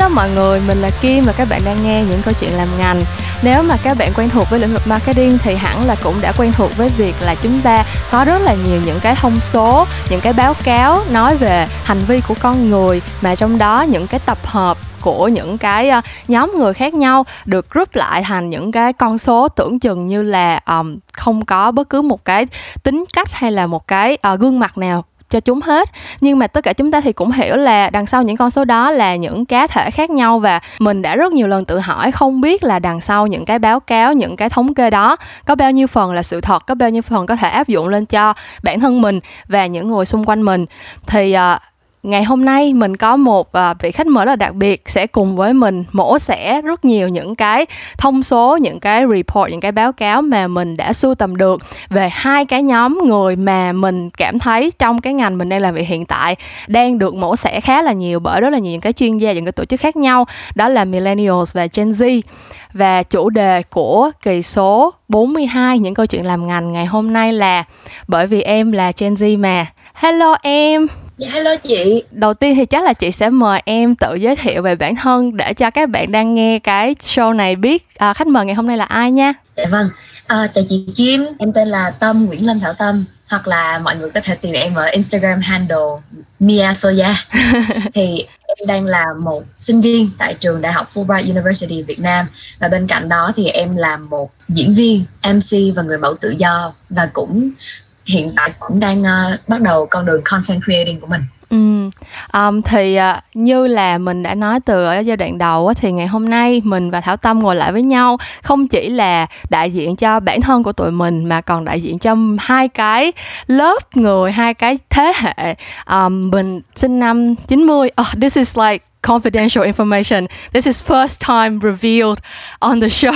Hello mọi người, mình là Kim và các bạn đang nghe những câu chuyện làm ngành. Nếu mà các bạn quen thuộc với lĩnh vực marketing thì hẳn là cũng đã quen thuộc với việc là chúng ta có rất là nhiều những cái thông số, những cái báo cáo nói về hành vi của con người mà trong đó những cái tập hợp của những cái ờ, nhóm người khác nhau được group lại thành những cái con số tưởng chừng như là um, không có bất cứ một cái tính cách hay là một cái uh, gương mặt nào cho chúng hết. Nhưng mà tất cả chúng ta thì cũng hiểu là đằng sau những con số đó là những cá thể khác nhau và mình đã rất nhiều lần tự hỏi không biết là đằng sau những cái báo cáo những cái thống kê đó có bao nhiêu phần là sự thật có bao nhiêu phần có thể áp dụng lên cho bản thân mình và những người xung quanh mình. Thì uh, ngày hôm nay mình có một uh, vị khách mời rất là đặc biệt sẽ cùng với mình mổ xẻ rất nhiều những cái thông số những cái report những cái báo cáo mà mình đã sưu tầm được về hai cái nhóm người mà mình cảm thấy trong cái ngành mình đang làm việc hiện tại đang được mổ xẻ khá là nhiều bởi rất là nhiều những cái chuyên gia những cái tổ chức khác nhau. Đó là millennials và Gen Z. Và chủ đề của kỳ số 42 những câu chuyện làm ngành ngày hôm nay là bởi vì em là Gen Z mà. Hello em. Dạ hello chị. Đầu tiên thì chắc là chị sẽ mời em tự giới thiệu về bản thân để cho các bạn đang nghe cái show này biết à, khách mời ngày hôm nay là ai nha. Dạ vâng. À, chào chị Kim, em tên là Tâm Nguyễn Lâm Thảo Tâm hoặc là mọi người có thể tìm em ở Instagram handle Mia Soya. thì em đang là một sinh viên tại trường Đại học Fulbright University Việt Nam và bên cạnh đó thì em là một diễn viên, MC và người mẫu tự do và cũng hiện tại cũng đang uh, bắt đầu con đường content creating của mình Ừ, um, thì uh, như là mình đã nói từ ở giai đoạn đầu á, thì ngày hôm nay mình và Thảo Tâm ngồi lại với nhau không chỉ là đại diện cho bản thân của tụi mình mà còn đại diện cho hai cái lớp người, hai cái thế hệ. Um, mình sinh năm 90. Oh, ờ, this is like confidential information. This is first time revealed on the show.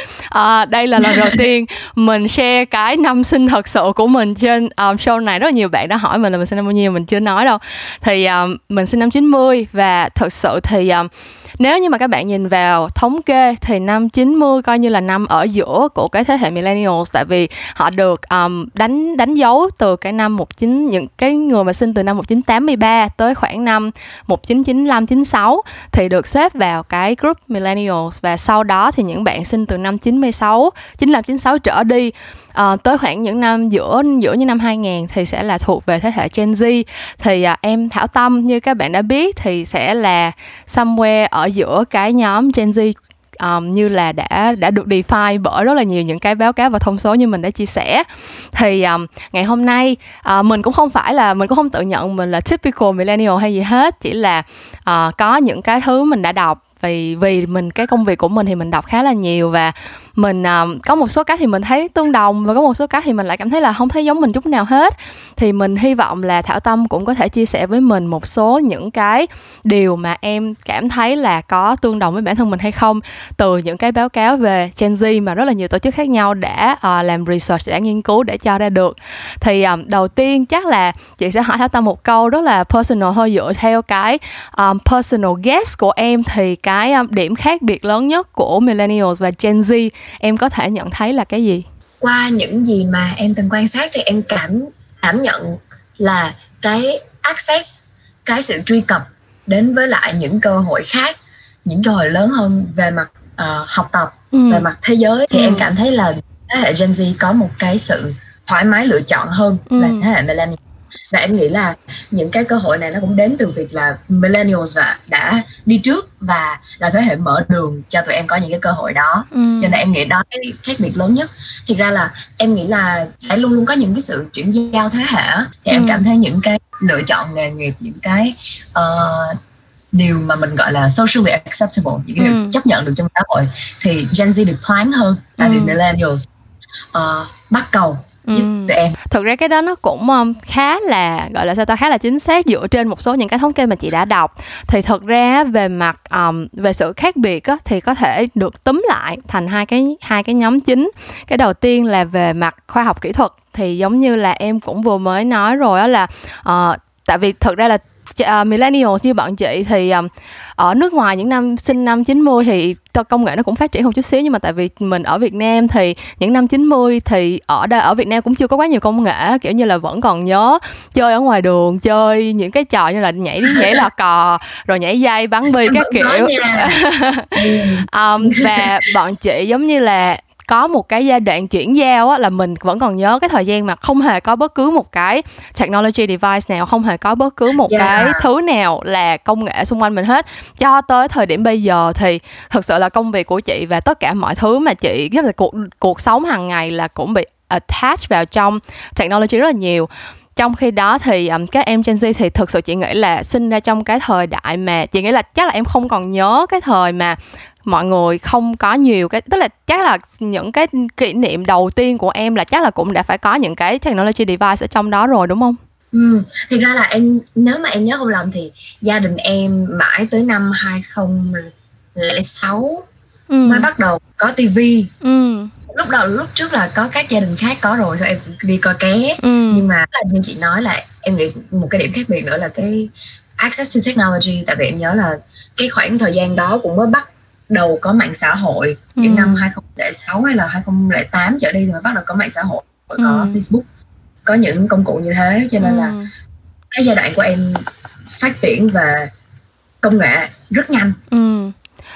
à, đây là lần đầu tiên mình share cái năm sinh thật sự của mình trên um, show này. Rất là nhiều bạn đã hỏi mình là mình sinh năm bao nhiêu, mình chưa nói đâu. Thì um, mình sinh năm 90 và thật sự thì um, nếu như mà các bạn nhìn vào thống kê thì năm 90 coi như là năm ở giữa của cái thế hệ millennials tại vì họ được um, đánh đánh dấu từ cái năm 19 những cái người mà sinh từ năm 1983 tới khoảng năm 1995 96 thì được xếp vào cái group millennials và sau đó thì những bạn sinh từ năm 96 95 96 trở đi à, tới khoảng những năm giữa giữa những năm 2000 thì sẽ là thuộc về thế hệ Gen Z. Thì à, em Thảo Tâm như các bạn đã biết thì sẽ là somewhere ở giữa cái nhóm Gen Z um, như là đã đã được define bởi rất là nhiều những cái báo cáo và thông số như mình đã chia sẻ. Thì um, ngày hôm nay uh, mình cũng không phải là mình cũng không tự nhận mình là typical millennial hay gì hết chỉ là uh, có những cái thứ mình đã đọc. Vì vì mình cái công việc của mình thì mình đọc khá là nhiều và mình uh, có một số cái thì mình thấy tương đồng và có một số cái thì mình lại cảm thấy là không thấy giống mình chút nào hết. Thì mình hy vọng là thảo tâm cũng có thể chia sẻ với mình một số những cái điều mà em cảm thấy là có tương đồng với bản thân mình hay không từ những cái báo cáo về Gen Z mà rất là nhiều tổ chức khác nhau đã uh, làm research đã nghiên cứu để cho ra được. Thì um, đầu tiên chắc là chị sẽ hỏi thảo tâm một câu rất là personal thôi dựa theo cái um, personal guess của em thì cái um, điểm khác biệt lớn nhất của millennials và Gen Z em có thể nhận thấy là cái gì qua những gì mà em từng quan sát thì em cảm cảm nhận là cái access cái sự truy cập đến với lại những cơ hội khác những cơ hội lớn hơn về mặt uh, học tập ừ. về mặt thế giới thì ừ. em cảm thấy là thế hệ Gen Z có một cái sự thoải mái lựa chọn hơn ừ. là thế hệ millennial và em nghĩ là những cái cơ hội này nó cũng đến từ việc là millennials và đã đi trước và là thế hệ mở đường cho tụi em có những cái cơ hội đó ừ. cho nên em nghĩ đó cái khác biệt lớn nhất thực ra là em nghĩ là sẽ luôn luôn có những cái sự chuyển giao thế hệ thì ừ. em cảm thấy những cái lựa chọn nghề nghiệp những cái uh, điều mà mình gọi là socially acceptable những cái ừ. điều chấp nhận được trong xã hội thì Gen Z được thoáng hơn tại ừ. vì millennials uh, bắt cầu ừ. tụi em thực ra cái đó nó cũng um, khá là gọi là sao ta khá là chính xác dựa trên một số những cái thống kê mà chị đã đọc. Thì thực ra về mặt um, về sự khác biệt á, thì có thể được túm lại thành hai cái hai cái nhóm chính. Cái đầu tiên là về mặt khoa học kỹ thuật thì giống như là em cũng vừa mới nói rồi đó là uh, tại vì thực ra là uh, millennials như bọn chị thì um, ở nước ngoài những năm sinh năm 90 thì công nghệ nó cũng phát triển một chút xíu nhưng mà tại vì mình ở Việt Nam thì những năm 90 thì ở đây ở Việt Nam cũng chưa có quá nhiều công nghệ kiểu như là vẫn còn nhớ chơi ở ngoài đường chơi những cái trò như là nhảy nhảy lò cò rồi nhảy dây bắn bi các kiểu. um, và bọn chị giống như là có một cái giai đoạn chuyển giao á, là mình vẫn còn nhớ cái thời gian mà không hề có bất cứ một cái technology device nào không hề có bất cứ một yeah. cái thứ nào là công nghệ xung quanh mình hết cho tới thời điểm bây giờ thì thực sự là công việc của chị và tất cả mọi thứ mà chị rất là cuộc cuộc sống hàng ngày là cũng bị attach vào trong technology rất là nhiều trong khi đó thì um, các em Gen Z thì thực sự chị nghĩ là sinh ra trong cái thời đại mà chị nghĩ là chắc là em không còn nhớ cái thời mà mọi người không có nhiều cái tức là chắc là những cái kỷ niệm đầu tiên của em là chắc là cũng đã phải có những cái technology device ở trong đó rồi đúng không? Ừ, thì ra là em nếu mà em nhớ không lầm thì gia đình em mãi tới năm 2006 ừ. mới bắt đầu có tivi. Ừ. Lúc đầu lúc trước là có các gia đình khác có rồi sao em đi coi ké. Ừ. Nhưng mà là như chị nói là em nghĩ một cái điểm khác biệt nữa là cái access to technology tại vì em nhớ là cái khoảng thời gian đó cũng mới bắt đầu có mạng xã hội ừ. những năm 2006 hay là 2008 trở đi thì mới bắt đầu có mạng xã hội có ừ. Facebook có những công cụ như thế cho nên ừ. là cái giai đoạn của em phát triển và công nghệ rất nhanh ừ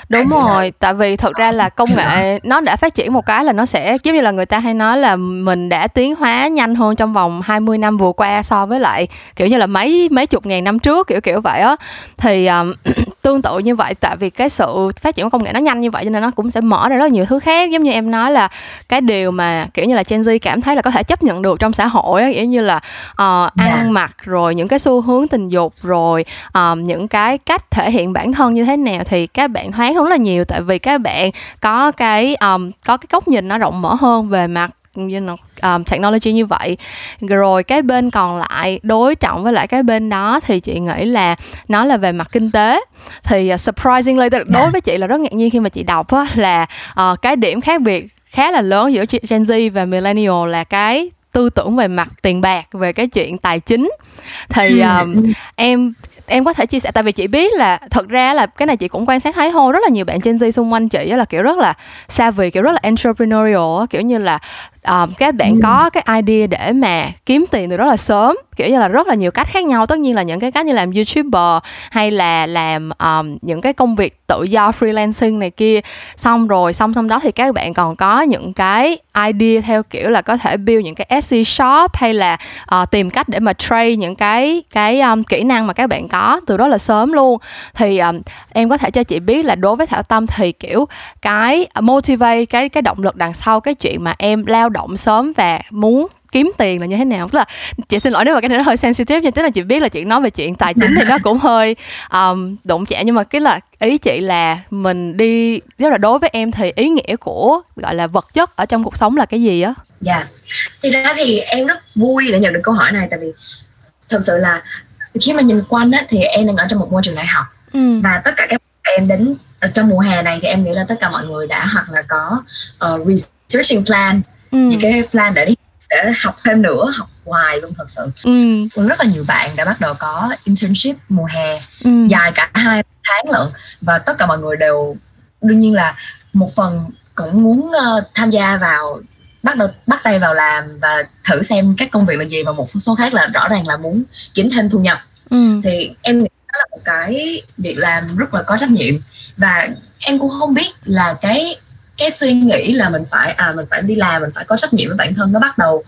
đúng rồi tại vì thật ra là công nghệ nó đã phát triển một cái là nó sẽ giống như là người ta hay nói là mình đã tiến hóa nhanh hơn trong vòng 20 năm vừa qua so với lại kiểu như là mấy mấy chục ngàn năm trước kiểu kiểu vậy á. Thì um, tương tự như vậy tại vì cái sự phát triển của công nghệ nó nhanh như vậy cho nên nó cũng sẽ mở ra rất nhiều thứ khác. Giống như em nói là cái điều mà kiểu như là Gen Z cảm thấy là có thể chấp nhận được trong xã hội á kiểu như là uh, ăn mặc rồi những cái xu hướng tình dục rồi um, những cái cách thể hiện bản thân như thế nào thì các bạn thoáng hơn rất là nhiều tại vì các bạn có cái um, có cái góc nhìn nó rộng mở hơn về mặt you know, um, technology như vậy. Rồi cái bên còn lại đối trọng với lại cái bên đó thì chị nghĩ là nó là về mặt kinh tế. Thì uh, surprisingly đối dạ. với chị là rất ngạc nhiên khi mà chị đọc á, là uh, cái điểm khác biệt khá là lớn giữa Gen Z và millennial là cái tư tưởng về mặt tiền bạc về cái chuyện tài chính. Thì um, em em có thể chia sẻ, tại vì chị biết là thật ra là cái này chị cũng quan sát thấy thôi. Rất là nhiều bạn Gen Z xung quanh chị là kiểu rất là savvy, kiểu rất là entrepreneurial kiểu như là um, các bạn ừ. có cái idea để mà kiếm tiền từ rất là sớm. Kiểu như là rất là nhiều cách khác nhau. Tất nhiên là những cái cách như làm youtuber hay là làm um, những cái công việc tự do freelancing này kia. Xong rồi xong xong đó thì các bạn còn có những cái idea theo kiểu là có thể build những cái Etsy shop hay là uh, tìm cách để mà trade những cái cái um, kỹ năng mà các bạn có từ rất là sớm luôn. Thì um, em có thể cho chị biết là đối với thảo tâm thì kiểu cái motivate cái cái động lực đằng sau cái chuyện mà em lao động sớm và muốn kiếm tiền là như thế nào tức là chị xin lỗi nếu mà cái này nó hơi sensitive nhưng tức là chị biết là chuyện nói về chuyện tài chính thì nó cũng hơi um, đụng chạm nhưng mà cái là ý chị là mình đi rất là đối với em thì ý nghĩa của gọi là vật chất ở trong cuộc sống là cái gì á dạ yeah. thì ra thì em rất vui để nhận được câu hỏi này tại vì thật sự là khi mà nhìn quanh á thì em đang ở trong một môi trường đại học ừ. và tất cả các em đến trong mùa hè này thì em nghĩ là tất cả mọi người đã hoặc là có uh, researching plan ừ. những cái plan để đi để học thêm nữa học hoài luôn thật sự ừ. rất là nhiều bạn đã bắt đầu có internship mùa hè ừ. dài cả hai tháng lận và tất cả mọi người đều đương nhiên là một phần cũng muốn uh, tham gia vào bắt đầu bắt tay vào làm và thử xem các công việc là gì và một số khác là rõ ràng là muốn kiếm thêm thu nhập ừ. thì em nghĩ đó là một cái việc làm rất là có trách nhiệm và em cũng không biết là cái cái suy nghĩ là mình phải à mình phải đi làm mình phải có trách nhiệm với bản thân nó bắt đầu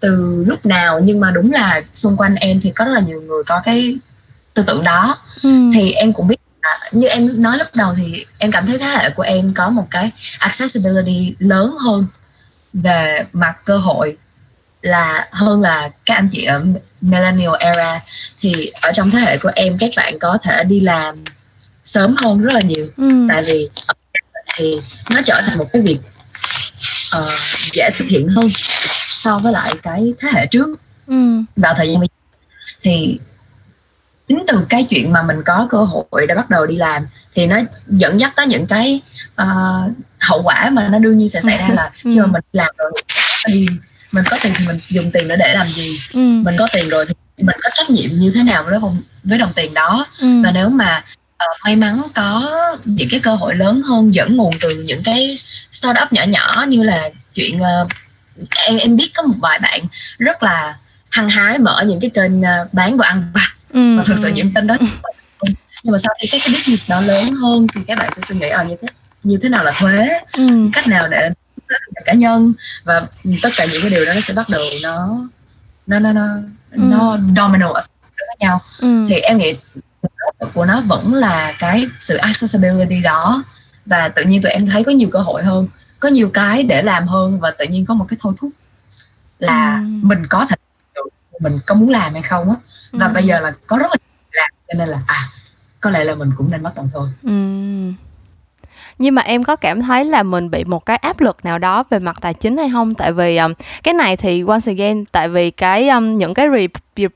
từ lúc nào nhưng mà đúng là xung quanh em thì có rất là nhiều người có cái tư tưởng đó ừ. thì em cũng biết à, như em nói lúc đầu thì em cảm thấy thế hệ của em có một cái accessibility lớn hơn về mặt cơ hội là hơn là các anh chị ở millennial era thì ở trong thế hệ của em các bạn có thể đi làm sớm hơn rất là nhiều ừ. tại vì thì nó trở thành một cái việc uh, dễ thực hiện hơn so với lại cái thế hệ trước ừ. vào thời gian bây giờ thì tính từ cái chuyện mà mình có cơ hội để bắt đầu đi làm thì nó dẫn dắt tới những cái uh, hậu quả mà nó đương nhiên sẽ xảy ra là khi mà mình làm rồi đi mình có tiền thì mình dùng tiền để để làm gì ừ. mình có tiền rồi thì mình có trách nhiệm như thế nào với đồng, với đồng tiền đó ừ. và nếu mà uh, may mắn có những cái cơ hội lớn hơn dẫn nguồn từ những cái startup nhỏ nhỏ như là chuyện uh, em em biết có một vài bạn rất là hăng hái mở những cái kênh uh, bán đồ ăn vặt ừ. và thực sự ừ. những kênh đó nhưng mà sau khi cái, cái business nó lớn hơn thì các bạn sẽ suy nghĩ ở như thế như thế nào là thuế ừ. cách nào để cá nhân và tất cả những cái điều đó nó sẽ bắt đầu nó nó nó nó ừ. nó domino với nhau ừ. thì em nghĩ của nó vẫn là cái sự accessibility đó. Và tự nhiên tụi em thấy có nhiều cơ hội hơn có nhiều cái để làm hơn và tự nhiên có một cái thôi thúc là ừ. mình có thể mình có muốn làm hay không á. Và ừ. bây giờ là có rất là làm cho nên là à có lẽ là mình cũng nên bắt đầu thôi. Ừ. Nhưng mà em có cảm thấy là mình bị một cái áp lực nào đó về mặt tài chính hay không? Tại vì um, cái này thì once again tại vì cái um, những cái re-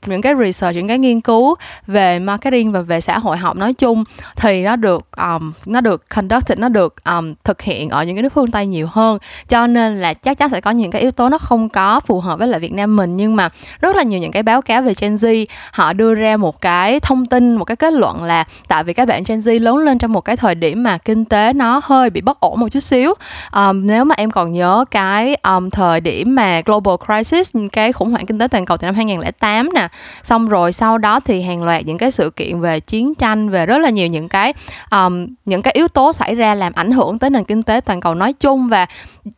những cái research những cái nghiên cứu về marketing và về xã hội học nói chung thì nó được um, nó được conducted nó được um, thực hiện ở những cái nước phương tây nhiều hơn. Cho nên là chắc chắn sẽ có những cái yếu tố nó không có phù hợp với lại việt nam mình. Nhưng mà rất là nhiều những cái báo cáo về gen z họ đưa ra một cái thông tin một cái kết luận là tại vì các bạn gen z lớn lên trong một cái thời điểm mà kinh tế nó hơi bị bất ổn một chút xíu. Um, nếu mà em còn nhớ cái um, thời điểm mà global crisis cái khủng hoảng kinh tế toàn cầu từ năm 2008 nè. Xong rồi sau đó thì hàng loạt những cái sự kiện về chiến tranh về rất là nhiều những cái um, những cái yếu tố xảy ra làm ảnh hưởng tới nền kinh tế toàn cầu nói chung và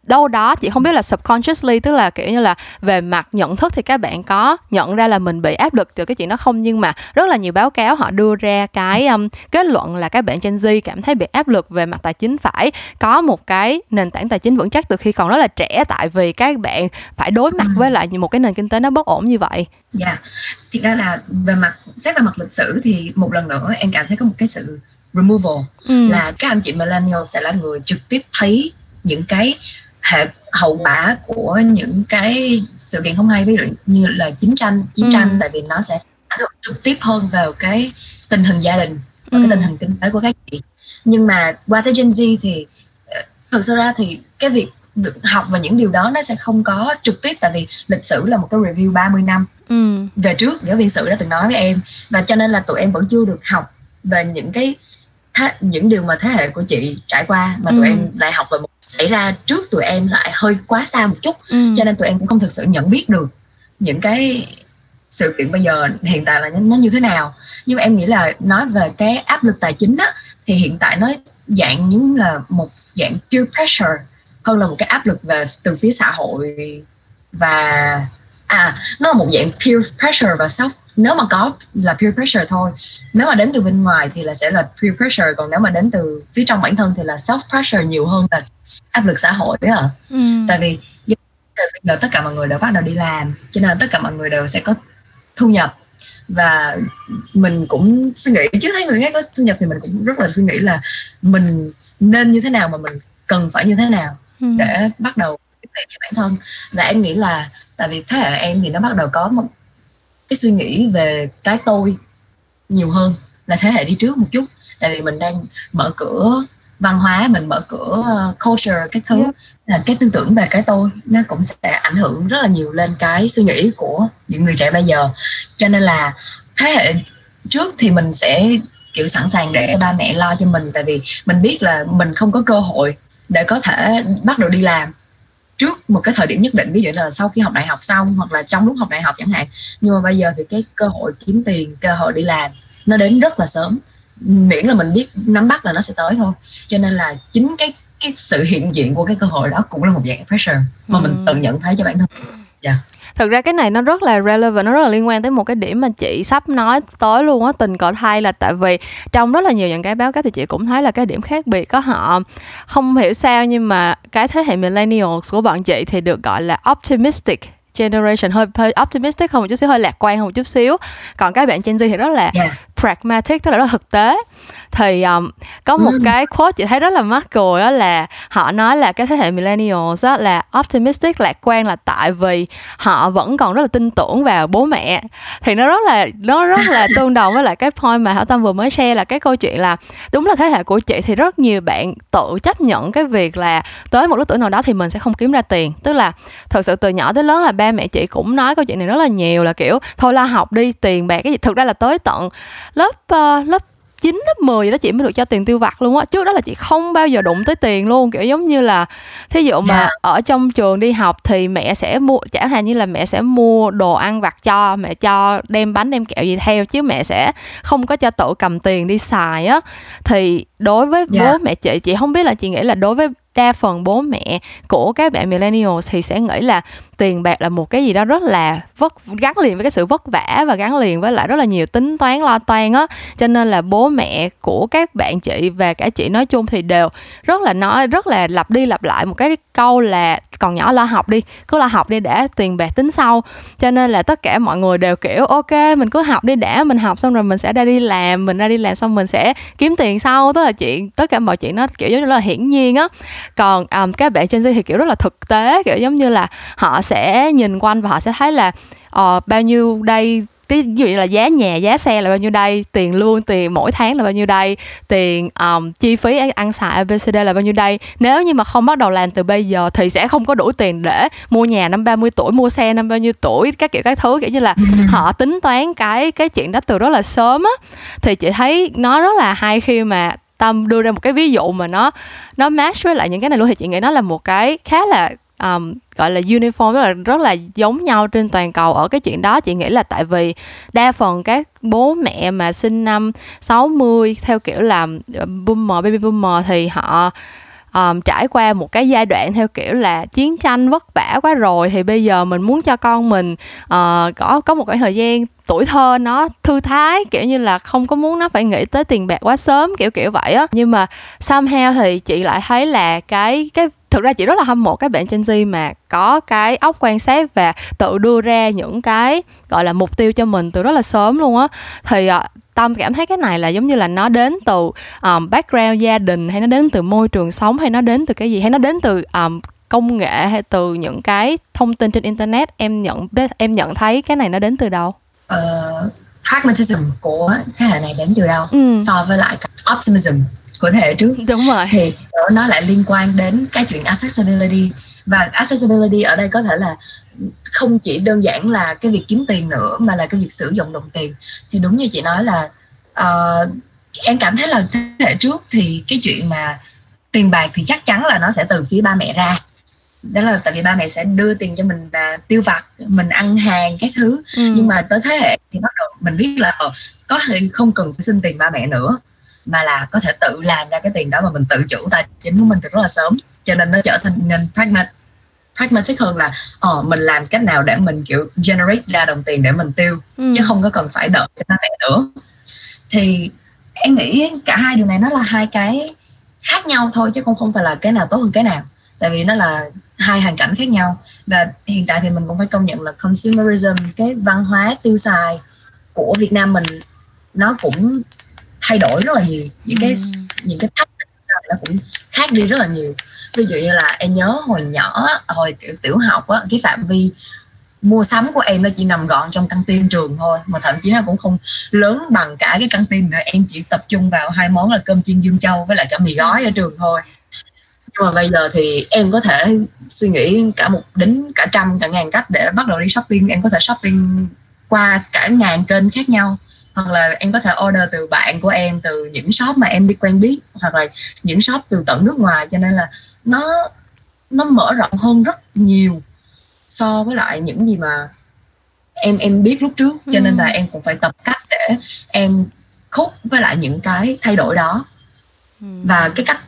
đâu đó chị không biết là subconsciously tức là kiểu như là về mặt nhận thức thì các bạn có nhận ra là mình bị áp lực từ cái chuyện đó không nhưng mà rất là nhiều báo cáo họ đưa ra cái um, kết luận là các bạn Gen Z cảm thấy bị áp lực về mặt tài chính phải có một cái nền tảng tài chính vững chắc từ khi còn rất là trẻ tại vì các bạn phải đối mặt với lại một cái nền kinh tế nó bất ổn như vậy. Dạ, yeah. thực ra là về mặt xét về mặt lịch sử thì một lần nữa em cảm thấy có một cái sự removal ừ. là các anh chị millennial sẽ là người trực tiếp thấy những cái hệ hậu quả của những cái sự kiện không hay ví dụ như là chiến tranh chiến tranh ừ. tại vì nó sẽ ảnh hưởng trực tiếp hơn vào cái tình hình gia đình và ừ. cái tình hình kinh tế của các chị nhưng mà qua tới Gen Z thì ờ, thực sự ra thì cái việc được học và những điều đó nó sẽ không có trực tiếp tại vì lịch sử là một cái review 30 năm ừ. về trước giáo viên sử đã từng nói với em và cho nên là tụi em vẫn chưa được học về những cái thế, những điều mà thế hệ của chị trải qua mà tụi ừ. em lại học một xảy ra trước tụi em lại hơi quá xa một chút ừ. cho nên tụi em cũng không thực sự nhận biết được những cái sự kiện bây giờ hiện tại là nó như thế nào nhưng mà em nghĩ là nói về cái áp lực tài chính á thì hiện tại nó dạng như là một dạng peer pressure hơn là một cái áp lực về từ phía xã hội và à nó là một dạng peer pressure và self nếu mà có là peer pressure thôi nếu mà đến từ bên ngoài thì là sẽ là peer pressure còn nếu mà đến từ phía trong bản thân thì là self pressure nhiều hơn là áp lực xã hội ấy à ừ. tại vì bây giờ tất cả mọi người đều bắt đầu đi làm cho nên tất cả mọi người đều sẽ có thu nhập và mình cũng suy nghĩ chứ thấy người khác có thu nhập thì mình cũng rất là suy nghĩ là mình nên như thế nào mà mình cần phải như thế nào ừ. để bắt đầu tiền cho bản thân và em nghĩ là tại vì thế hệ em thì nó bắt đầu có một cái suy nghĩ về cái tôi nhiều hơn là thế hệ đi trước một chút. Tại vì mình đang mở cửa văn hóa mình mở cửa uh, culture các thứ. Yeah. là cái tư tưởng về cái tôi nó cũng sẽ ảnh hưởng rất là nhiều lên cái suy nghĩ của những người trẻ bây giờ. Cho nên là thế hệ trước thì mình sẽ kiểu sẵn sàng để ba mẹ lo cho mình. Tại vì mình biết là mình không có cơ hội để có thể bắt đầu đi làm trước một cái thời điểm nhất định ví dụ là sau khi học đại học xong hoặc là trong lúc học đại học chẳng hạn. Nhưng mà bây giờ thì cái cơ hội kiếm tiền cơ hội đi làm nó đến rất là sớm. Miễn là mình biết nắm bắt là nó sẽ tới thôi. Cho nên là chính cái cái sự hiện diện của cái cơ hội đó cũng là một dạng pressure mà ừ. mình tự nhận thấy cho bản thân. Dạ. yeah thực ra cái này nó rất là relevant, nó rất là liên quan tới một cái điểm mà chị sắp nói tới luôn á, tình cờ thay là tại vì trong rất là nhiều những cái báo cáo thì chị cũng thấy là cái điểm khác biệt có họ không hiểu sao nhưng mà cái thế hệ millennials của bọn chị thì được gọi là optimistic generation, hơi hơi optimistic hơn một chút xíu, hơi lạc quan hơn một chút xíu còn các bạn Gen Z thì rất là yeah pragmatic tức là rất là thực tế. Thì um, có một ừ. cái quote chị thấy rất là mắc cười đó là họ nói là cái thế hệ millennials á là optimistic lạc quan là tại vì họ vẫn còn rất là tin tưởng vào bố mẹ. Thì nó rất là nó rất là tương đồng với lại cái point mà Hảo Tâm vừa mới share là cái câu chuyện là đúng là thế hệ của chị thì rất nhiều bạn tự chấp nhận cái việc là tới một lúc tuổi nào đó thì mình sẽ không kiếm ra tiền. Tức là thật sự từ nhỏ tới lớn là ba mẹ chị cũng nói câu chuyện này rất là nhiều là kiểu thôi la học đi tiền bạc cái gì. Thực ra là tới tận lớp uh, lớp 9 lớp 10 gì đó chị mới được cho tiền tiêu vặt luôn á trước đó là chị không bao giờ đụng tới tiền luôn kiểu giống như là thí dụ mà yeah. Dạ. ở trong trường đi học thì mẹ sẽ mua chẳng hạn như là mẹ sẽ mua đồ ăn vặt cho mẹ cho đem bánh đem kẹo gì theo chứ mẹ sẽ không có cho tự cầm tiền đi xài á thì đối với yeah. bố dạ. mẹ chị chị không biết là chị nghĩ là đối với đa phần bố mẹ của các bạn millennials thì sẽ nghĩ là tiền bạc là một cái gì đó rất là vất gắn liền với cái sự vất vả và gắn liền với lại rất là nhiều tính toán lo toan á. Cho nên là bố mẹ của các bạn chị và cả chị nói chung thì đều rất là nói rất là lặp đi lặp lại một cái câu là còn nhỏ lo học đi cứ lo học đi để tiền bạc tính sau. Cho nên là tất cả mọi người đều kiểu ok mình cứ học đi đã mình học xong rồi mình sẽ ra đi làm mình ra đi làm xong mình sẽ kiếm tiền sau. Tức là chuyện tất cả mọi chuyện nó kiểu giống như là hiển nhiên á. Còn um, các bạn Gen Z thì kiểu rất là thực tế kiểu giống như là họ sẽ nhìn quanh và họ sẽ thấy là uh, bao nhiêu đây ví dụ như là giá nhà giá xe là bao nhiêu đây tiền lương tiền mỗi tháng là bao nhiêu đây tiền um, chi phí ăn xài abcd là bao nhiêu đây. Nếu như mà không bắt đầu làm từ bây giờ thì sẽ không có đủ tiền để mua nhà năm 30 tuổi mua xe năm bao nhiêu tuổi các kiểu các thứ. Kiểu như là ừ. họ tính toán cái cái chuyện đó từ rất là sớm á. Thì chị thấy nó rất là hay khi mà tâm đưa ra một cái ví dụ mà nó nó match với lại những cái này luôn. Thì chị nghĩ nó là một cái khá là um, gọi là uniform rất là rất là giống nhau trên toàn cầu ở cái chuyện đó. Chị nghĩ là tại vì đa phần các bố mẹ mà sinh năm 60 theo kiểu là ờ, boomer baby boomer thì họ um, trải qua một cái giai đoạn theo kiểu là chiến tranh vất vả quá rồi thì bây giờ mình muốn cho con mình uh, có có một khoảng thời gian tuổi thơ nó thư thái kiểu như là không có muốn nó phải nghĩ tới tiền bạc quá sớm kiểu kiểu vậy á. Nhưng mà somehow thì chị lại thấy là cái cái thực ra chị rất là hâm mộ các bạn Gen Z mà có cái óc quan sát và tự đưa ra những cái gọi là mục tiêu cho mình từ rất là sớm luôn á. Thì uh, tâm cảm thấy cái này là giống như là nó đến từ um, background gia đình hay nó đến từ môi trường sống hay nó đến từ cái gì? Hay nó đến từ um, công nghệ hay từ những cái thông tin trên internet? Em nhận em nhận thấy cái này nó đến từ đâu? Uh, pragmatism của thế hệ này đến từ đâu? Ừ. so với lại optimism của thế hệ trước. Đúng rồi. Thì nó lại liên quan đến cái chuyện accessibility. Và accessibility ở đây có thể là không chỉ đơn giản là cái việc kiếm tiền nữa mà là cái việc sử dụng đồng tiền. Thì đúng như chị nói là uh, em cảm thấy là thế hệ trước thì cái chuyện mà tiền bạc thì chắc chắn là nó sẽ từ phía ba mẹ ra. Đó là tại vì ba mẹ sẽ đưa tiền cho mình là tiêu vặt mình ăn hàng các thứ. Ừ. nhưng mà tới thế hệ thì bắt đầu mình biết là ờ, có thể không cần phải xin tiền ba mẹ nữa mà là có thể tự làm ra cái tiền đó mà mình tự chủ tài chính của mình từ rất là sớm. Cho nên nó trở thành nên pragmatic pragmatic hơn là ờ mình làm cách nào để mình kiểu generate ra đồng tiền để mình tiêu ừ. chứ không có cần phải đợi ba mẹ nữa. Thì em nghĩ cả hai điều này nó là hai cái khác nhau thôi chứ không không phải là cái nào tốt hơn cái nào. Tại vì nó là hai hoàn cảnh khác nhau. Và hiện tại thì mình cũng phải công nhận là consumerism cái văn hóa tiêu xài của Việt Nam mình nó cũng thay đổi rất là nhiều. Những cái ừ. những cái cách nó cũng khác đi rất là nhiều. Ví dụ như là em nhớ hồi nhỏ hồi tiểu, tiểu học á cái phạm vi mua sắm của em nó chỉ nằm gọn trong căng tin trường thôi mà thậm chí nó cũng không lớn bằng cả cái căng tin nữa. Em chỉ tập trung vào hai món là cơm chiên dương châu với lại cả mì gói ở trường thôi. Nhưng mà bây giờ thì em có thể suy nghĩ cả một đến cả trăm cả ngàn cách để bắt đầu đi shopping. Em có thể shopping qua cả ngàn kênh khác nhau hoặc là em có thể order từ bạn của em từ những shop mà em đi quen biết hoặc là những shop từ tận nước ngoài cho nên là nó nó mở rộng hơn rất nhiều so với lại những gì mà em em biết lúc trước cho nên là ừ. em cũng phải tập cách để em khúc với lại những cái thay đổi đó ừ. và cái cách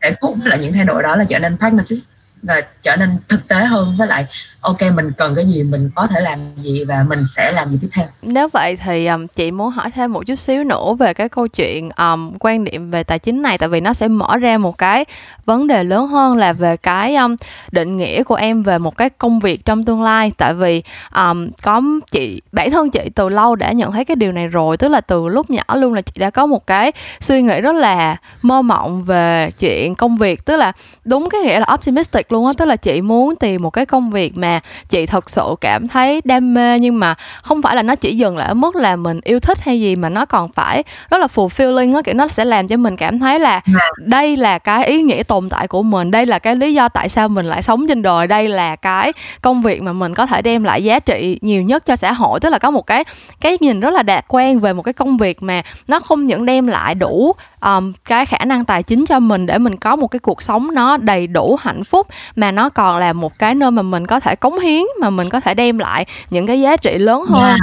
để khúc với lại những thay đổi đó là trở nên pragmatic và trở nên thực tế hơn. Với lại ok mình cần cái gì mình có thể làm gì và mình sẽ làm gì tiếp theo. Nếu vậy thì um, chị muốn hỏi thêm một chút xíu nữa về cái câu chuyện um, quan niệm về tài chính này. Tại vì nó sẽ mở ra một cái vấn đề lớn hơn là về cái um, định nghĩa của em về một cái công việc trong tương lai. Tại vì um, có chị bản thân chị từ lâu đã nhận thấy cái điều này rồi. Tức là từ lúc nhỏ luôn là chị đã có một cái suy nghĩ rất là mơ mộng về chuyện công việc. Tức là đúng cái nghĩa là optimistic luôn á tức là chị muốn tìm một cái công việc mà chị thật sự cảm thấy đam mê nhưng mà không phải là nó chỉ dừng lại ở mức là mình yêu thích hay gì mà nó còn phải rất là fulfilling á kiểu nó sẽ làm cho mình cảm thấy là dạ. đây là cái ý nghĩa tồn tại của mình đây là cái lý do tại sao mình lại sống trên đời đây là cái công việc mà mình có thể đem lại giá trị nhiều nhất cho xã hội tức là có một cái cái nhìn rất là đạt quan về một cái công việc mà nó không những đem lại đủ um, cái khả năng tài chính cho mình để mình có một cái cuộc sống nó đầy đủ hạnh phúc mà nó còn là một cái nơi mà mình có thể cống hiến mà mình có thể đem lại những cái giá trị lớn hơn yeah.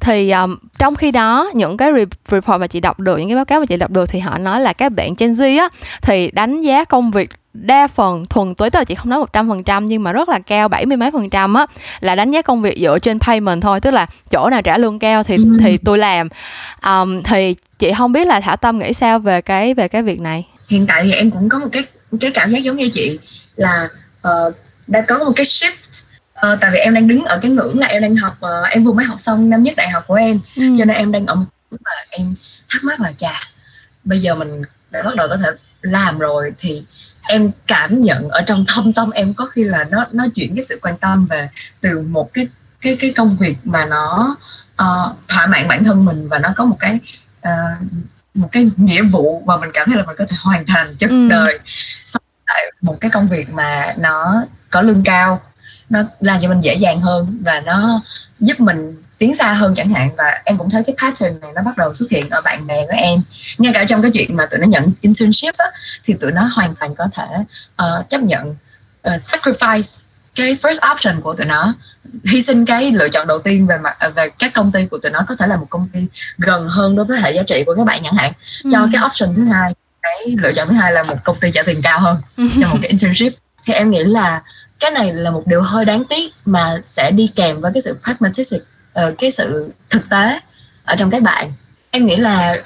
thì um, trong khi đó những cái report mà chị đọc được những cái báo cáo mà chị đọc được thì họ nói là các bạn Gen Z á thì đánh giá công việc đa phần thuần túy tức là chị không nói một trăm phần trăm nhưng mà rất là cao bảy mươi mấy phần trăm á là đánh giá công việc dựa trên payment thôi tức là chỗ nào trả lương cao thì ừ. thì tôi làm um, thì chị không biết là thảo tâm nghĩ sao về cái về cái việc này hiện tại thì em cũng có một cái cái cảm giác giống như chị là uh, đã có một cái shift uh, tại vì em đang đứng ở cái ngưỡng là em đang học uh, em vừa mới học xong năm nhất đại học của em ừ. cho nên em đang ở một mà em thắc mắc là chà bây giờ mình đã bắt đầu có thể làm rồi thì em cảm nhận ở trong thâm tâm em có khi là nó nó chuyển cái sự quan tâm về từ một cái cái cái công việc mà nó uh, thỏa mãn bản thân mình và nó có một cái uh, một cái nghĩa vụ mà mình cảm thấy là mình có thể hoàn thành chất ừ. đời xong lại một cái công việc mà nó có lương cao nó làm cho mình dễ dàng hơn và nó giúp mình tiến xa hơn chẳng hạn. Và em cũng thấy cái pattern này nó bắt đầu xuất hiện ở bạn bè của em. Ngay cả trong cái chuyện mà tụi nó nhận internship á, thì tụi nó hoàn toàn có thể uh, chấp nhận uh, sacrifice cái first option của tụi nó. Hy sinh cái lựa chọn đầu tiên về mặt về các công ty của tụi nó có thể là một công ty gần hơn đối với hệ giá trị của các bạn chẳng hạn. Cho ừ. cái option thứ hai cái lựa chọn thứ hai là một công ty trả tiền cao hơn cho một cái internship. Thì em nghĩ là cái này là một điều hơi đáng tiếc mà sẽ đi kèm với cái sự pragmatic uh, cái sự thực tế ở trong các bạn. Em nghĩ là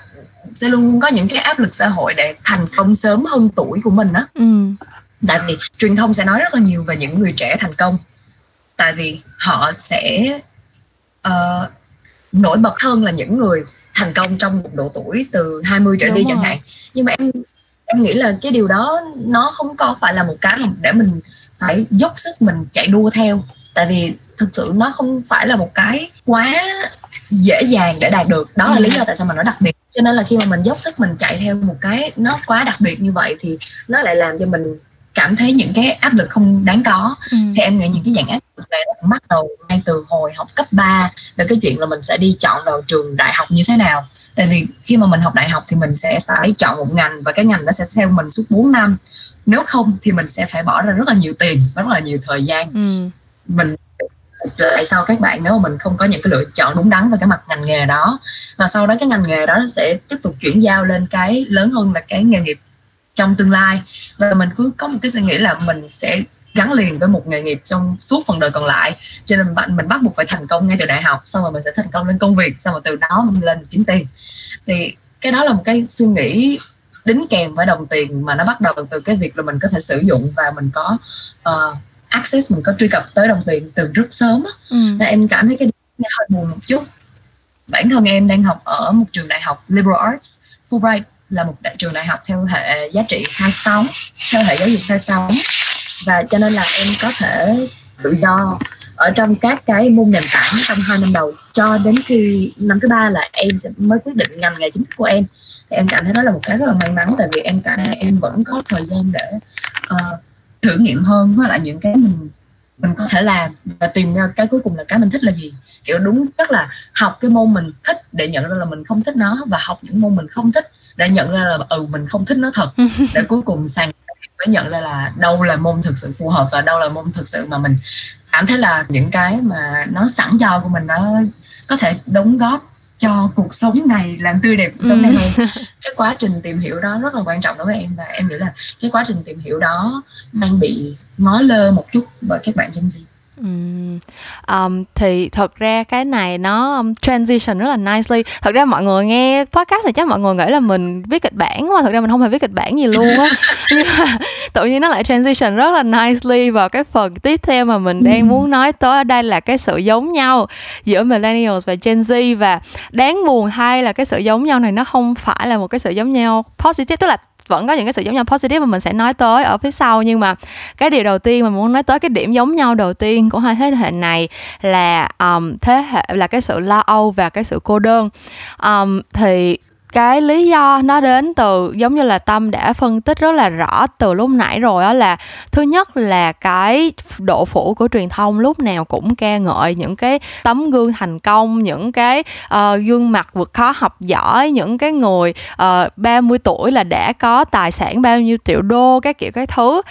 sẽ luôn có những cái áp lực xã hội để thành công sớm hơn tuổi của mình đó ừ. tại vì truyền thông sẽ nói rất là nhiều về những người trẻ thành công. Tại vì họ sẽ uh, nổi bật hơn là những người thành công trong một độ tuổi từ 20 trở Đúng đi rồi. chẳng hạn. Nhưng mà em em nghĩ là cái điều đó nó không có phải là một cái để mình phải dốc sức mình chạy đua theo. Tại vì thực sự nó không phải là một cái quá dễ dàng để đạt được. Đó là lý do tại sao mà nó đặc biệt. Cho nên là khi mà mình dốc sức mình chạy theo một cái nó quá đặc biệt như vậy thì nó lại làm cho mình cảm thấy những cái áp lực không đáng có. Ừ. thì em nghĩ những cái dạng áp lực này nó bắt đầu ngay từ hồi học cấp 3 về cái chuyện là mình sẽ đi chọn vào trường đại học như thế nào. Tại vì khi mà mình học đại học thì mình sẽ phải chọn một ngành và cái ngành nó sẽ theo mình suốt 4 năm. Nếu không thì mình sẽ phải bỏ ra rất là nhiều tiền rất là nhiều thời gian. Ừ. mình lại sau các bạn nếu mà mình không có những cái lựa chọn đúng đắn về cái mặt ngành nghề đó? Và sau đó cái ngành nghề đó sẽ tiếp tục chuyển giao lên cái lớn hơn là cái nghề nghiệp trong tương lai. Và mình cứ có một cái suy nghĩ là mình sẽ gắn liền với một nghề nghiệp trong suốt phần đời còn lại. Cho nên bạn mình bắt buộc phải thành công ngay từ đại học xong rồi mình sẽ thành công lên công việc xong rồi từ đó mình lên kiếm tiền. Thì cái đó là một cái suy nghĩ đính kèm với đồng tiền mà nó bắt đầu từ cái việc là mình có thể sử dụng và mình có uh, access mình có truy cập tới đồng tiền từ rất sớm á. Ừ. là em cảm thấy cái hơi buồn một chút. Bản thân em đang học ở một trường đại học liberal arts Fulbright là một đại, trường đại học theo hệ giá trị khai phóng theo hệ giáo dục khai phóng. Và cho nên là em có thể tự do ở trong các cái môn nền tảng trong hai năm đầu cho đến khi năm thứ ba là em sẽ mới quyết định ngành nghề chính thức của em. Thì em cảm thấy đó là một cái rất là may mắn tại vì em cảm thấy em vẫn có thời gian để uh, thử nghiệm hơn với lại những cái mình mình có thể làm và tìm ra cái cuối cùng là cái mình thích là gì. Kiểu đúng tức là học cái môn mình thích để nhận ra là mình không thích nó và học những môn mình không thích để nhận ra là ừ mình không thích nó thật. Để cuối cùng sàng mới nhận ra là đâu là môn thực sự phù hợp và đâu là môn thực sự mà mình cảm thấy là những cái mà nó sẵn cho của mình nó có thể đóng góp cho cuộc sống này làm tươi đẹp cuộc sống này hơn ừ. cái quá trình tìm hiểu đó rất là quan trọng đối với em và em nghĩ là cái quá trình tìm hiểu đó đang bị ngó lơ một chút bởi các bạn Gen Z Um, um, thì thật ra cái này nó um, transition rất là nicely. Thật ra mọi người nghe podcast thì chắc mọi người nghĩ là mình viết kịch bản mà thật ra mình không hề viết kịch bản gì luôn á. Nhưng mà tự nhiên nó lại transition rất là nicely vào cái phần tiếp theo mà mình đang muốn nói tới. Ở đây là cái sự giống nhau giữa millennials và Gen Z và đáng buồn thay là cái sự giống nhau này nó không phải là một cái sự giống nhau positive tức là vẫn có những cái sự giống nhau positive mà mình sẽ nói tới ở phía sau. Nhưng mà cái điều đầu tiên mà muốn nói tới cái điểm giống nhau đầu tiên của hai thế hệ này là um, thế hệ là cái sự lo âu và cái sự cô đơn. Um, thì cái lý do nó đến từ giống như là tâm đã phân tích rất là rõ từ lúc nãy rồi đó là thứ nhất là cái độ phủ của truyền thông lúc nào cũng ca ngợi những cái tấm gương thành công những cái uh, gương mặt vượt khó học giỏi những cái người ờ, uh, 30 tuổi là đã có tài sản bao nhiêu triệu đô các kiểu cái thứ.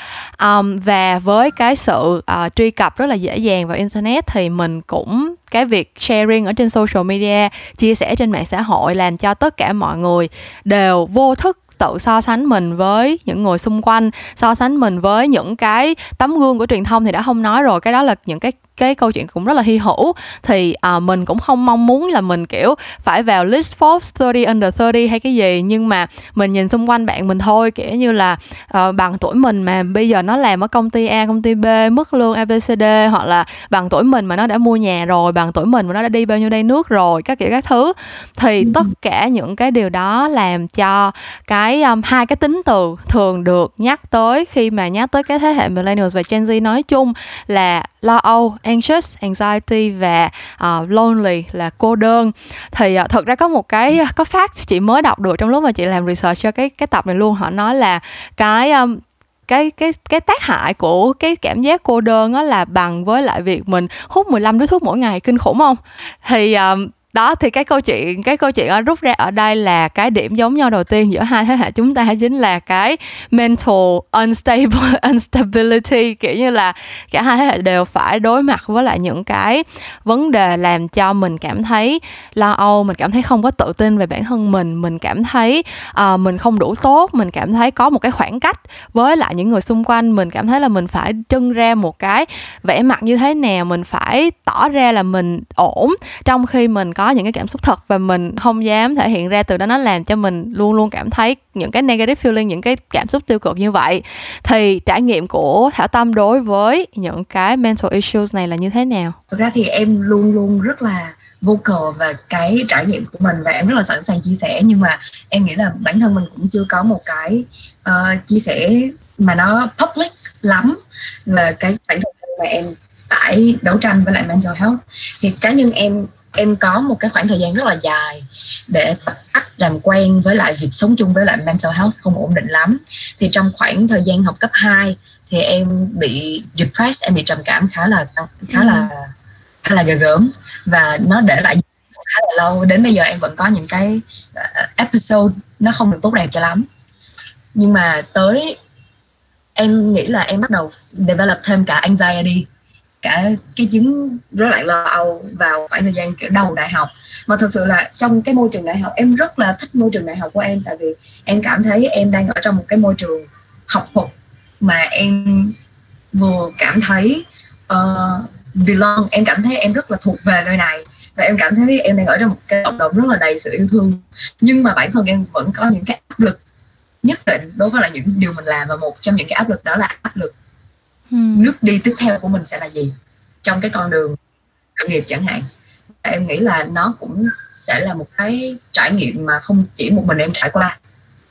Um, và với cái sự uh, truy cập rất là dễ dàng vào internet thì mình cũng cái việc sharing ở trên social media, chia sẻ trên mạng xã hội, làm cho tất cả mọi người đều vô thức tự so sánh mình với những người xung quanh, so sánh mình với những cái tấm gương của truyền thông thì đã không nói rồi. Cái đó là những cái cái câu chuyện cũng rất là hy hữu thì à, mình cũng không mong muốn là mình kiểu phải vào list Forbes 30 under 30 hay cái gì nhưng mà mình nhìn xung quanh bạn mình thôi kiểu như là uh, bằng tuổi mình mà bây giờ nó làm ở công ty A công ty B mức lương ABCD hoặc là bằng tuổi mình mà nó đã mua nhà rồi bằng tuổi mình mà nó đã đi bao nhiêu đây nước rồi các kiểu các thứ thì ừ. tất cả những cái điều đó làm cho cái um, hai cái tính từ thường được nhắc tới khi mà nhắc tới cái thế hệ millennials và Gen Z nói chung là lo âu anxious anxiety và uh, lonely là cô đơn. Thì uh, thật ra có một cái có fact chị mới đọc được trong lúc mà chị làm research cho cái cái tập này luôn. Họ nói là cái um, cái cái cái tác hại của cái cảm giác cô đơn đó là bằng với lại việc mình hút 15 điếu thuốc mỗi ngày kinh khủng không? Thì um, đó thì cái câu chuyện cái câu chuyện rút ra ở đây là cái điểm giống nhau đầu tiên giữa hai thế hệ chúng ta chính là cái mental unstable instability kiểu như là cả hai thế hệ đều phải đối mặt với lại những cái vấn đề làm cho mình cảm thấy lo âu mình cảm thấy không có tự tin về bản thân mình mình cảm thấy uh, mình không đủ tốt mình cảm thấy có một cái khoảng cách với lại những người xung quanh mình cảm thấy là mình phải trưng ra một cái vẻ mặt như thế nào mình phải tỏ ra là mình ổn trong khi mình có có những cái cảm xúc thật và mình không dám thể hiện ra từ đó nó làm cho mình luôn luôn cảm thấy những cái negative feeling những cái cảm xúc tiêu cực như vậy. Thì trải nghiệm của thảo tâm đối với những cái mental issues này là như thế nào? Thực ra thì em luôn luôn rất là vocal và cái trải nghiệm của mình và em rất là sẵn sàng chia sẻ. Nhưng mà em nghĩ là bản thân mình cũng chưa có một cái uh, chia sẻ mà nó public lắm về cái bản thân mà em phải đấu tranh với lại mental health. Thì cá nhân em em có một cái khoảng thời gian rất là dài để tập cách làm quen với lại việc sống chung với lại mental health không ổn định lắm. Thì trong khoảng thời gian học cấp 2 thì em bị depressed em bị trầm cảm khá là khá là khá là ghê gớm. Và nó để lại khá là lâu. Đến bây giờ em vẫn có những cái ờ, episode nó không được tốt đẹp cho lắm. Nhưng mà tới em nghĩ là em bắt đầu develop thêm cả anxiety cả cái chứng rối loạn lo âu vào khoảng thời gian kiểu đầu đại học. Mà thật sự là trong cái môi trường đại học em rất là thích môi trường đại học của em tại vì em cảm thấy em đang ở trong một cái môi trường học thuật mà em vừa cảm thấy uh, belong em cảm thấy em rất là thuộc về nơi này và em cảm thấy em đang ở trong một cái cộng đồng rất là đầy sự yêu thương. Nhưng mà bản thân em vẫn có những cái áp lực nhất định đối với là những điều mình làm và một trong những cái áp lực đó là áp lực hmm. nước đi tiếp theo của mình sẽ là gì? Trong cái con đường khởi nghiệp chẳng hạn. Em nghĩ là nó cũng sẽ là một cái trải nghiệm mà không chỉ một mình em trải qua.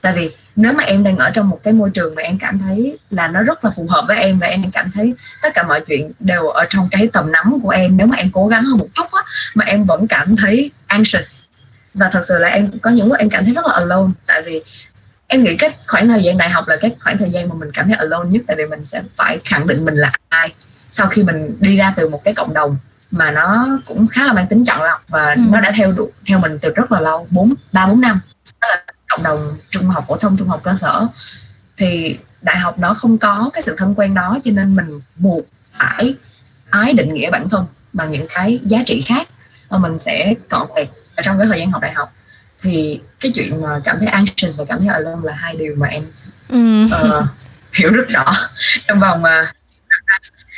Tại vì nếu mà em đang ở trong một cái môi trường mà em cảm thấy là nó rất là phù hợp với em và em cảm thấy tất cả mọi chuyện đều ở trong cái tầm nắm của em nếu mà em cố gắng hơn một chút á, mà em vẫn cảm thấy anxious. Và thật sự là em có những lúc em cảm thấy rất là alone tại vì em nghĩ cái khoảng thời gian đại học là cái khoảng thời gian mà mình cảm thấy alone nhất tại vì mình sẽ phải khẳng định mình là ai sau khi mình đi ra từ một cái cộng đồng mà nó cũng khá là mang tính chọn lọc và ừ. nó đã theo đủ, theo mình từ rất là lâu bốn ba bốn năm. Đó là cộng đồng trung học phổ thông trung học cơ sở. Thì đại học nó không có cái sự thân quen đó cho nên mình buộc phải ái định nghĩa bản thân bằng những cái giá trị khác mình sẽ cọn quẹt trong cái thời gian học đại học thì cái chuyện mà cảm thấy anxious và cảm thấy alone là hai điều mà em uh, hiểu rất rõ. Trong vòng mà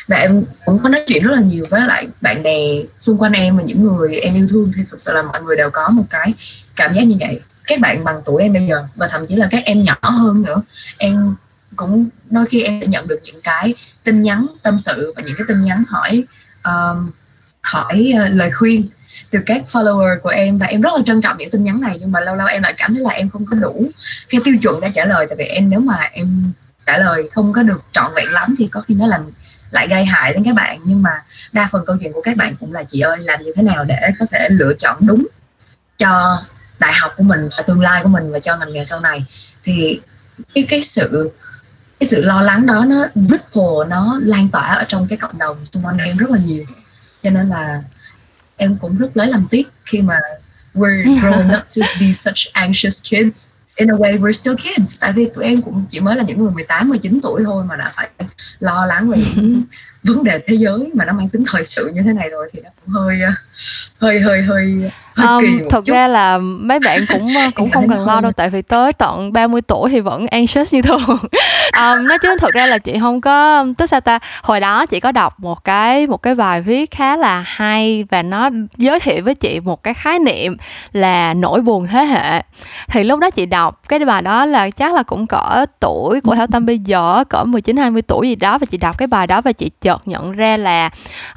và em cũng có nói chuyện rất là nhiều với lại bạn bè xung quanh em và những người em yêu thương. Thì thực sự là mọi người đều có một cái cảm giác như vậy. Các bạn bằng tuổi em bây giờ và thậm chí là các em nhỏ hơn nữa em cũng đôi khi em sẽ nhận được những cái tin nhắn tâm sự và những cái tin nhắn hỏi um, hỏi uh, lời khuyên từ các follower của em và em rất là trân trọng những tin nhắn này, nhưng mà lâu lâu em lại cảm thấy là em không có đủ cái tiêu chuẩn để trả lời. Tại vì em nếu mà em trả lời không có được trọn vẹn lắm thì có khi nó làm lại gây hại đến các bạn. Nhưng mà đa phần câu chuyện của các bạn cũng là, chị ơi, làm như thế nào để có thể lựa chọn đúng cho đại học của mình cho tương lai của mình và cho ngành nghề sau này? Thì cái cái sự cái sự lo lắng đó nó ripple, nó lan tỏa ở trong cái cộng đồng xung quanh em rất là nhiều. Cho nên là em cũng rất lấy làm tiếc khi mà we're growing up to be such anxious kids. In a way we're still kids. Tại vì tụi em cũng chỉ mới là những người 18 19 tuổi thôi mà đã phải lo lắng về những vấn đề thế giới mà nó mang tính thời sự như thế này rồi thì nó cũng hơi ờ, hơi hơi hơi um, thực chút. ra là mấy bạn cũng ờ, cũng không cần lo đâu tại vì tới tận 30 tuổi thì vẫn anxious như thường. Um, nói chứ thực ra là chị không có tức sao ta hồi đó chị có đọc một cái một cái bài viết khá là hay và nó giới thiệu với chị một cái khái niệm là nỗi buồn thế hệ. Thì lúc đó chị đọc cái bài đó là chắc là cũng cỡ tuổi của Thảo Tâm bây giờ cỡ 19 20 tuổi gì đó và chị đọc cái bài đó và chị chợt nhận ra là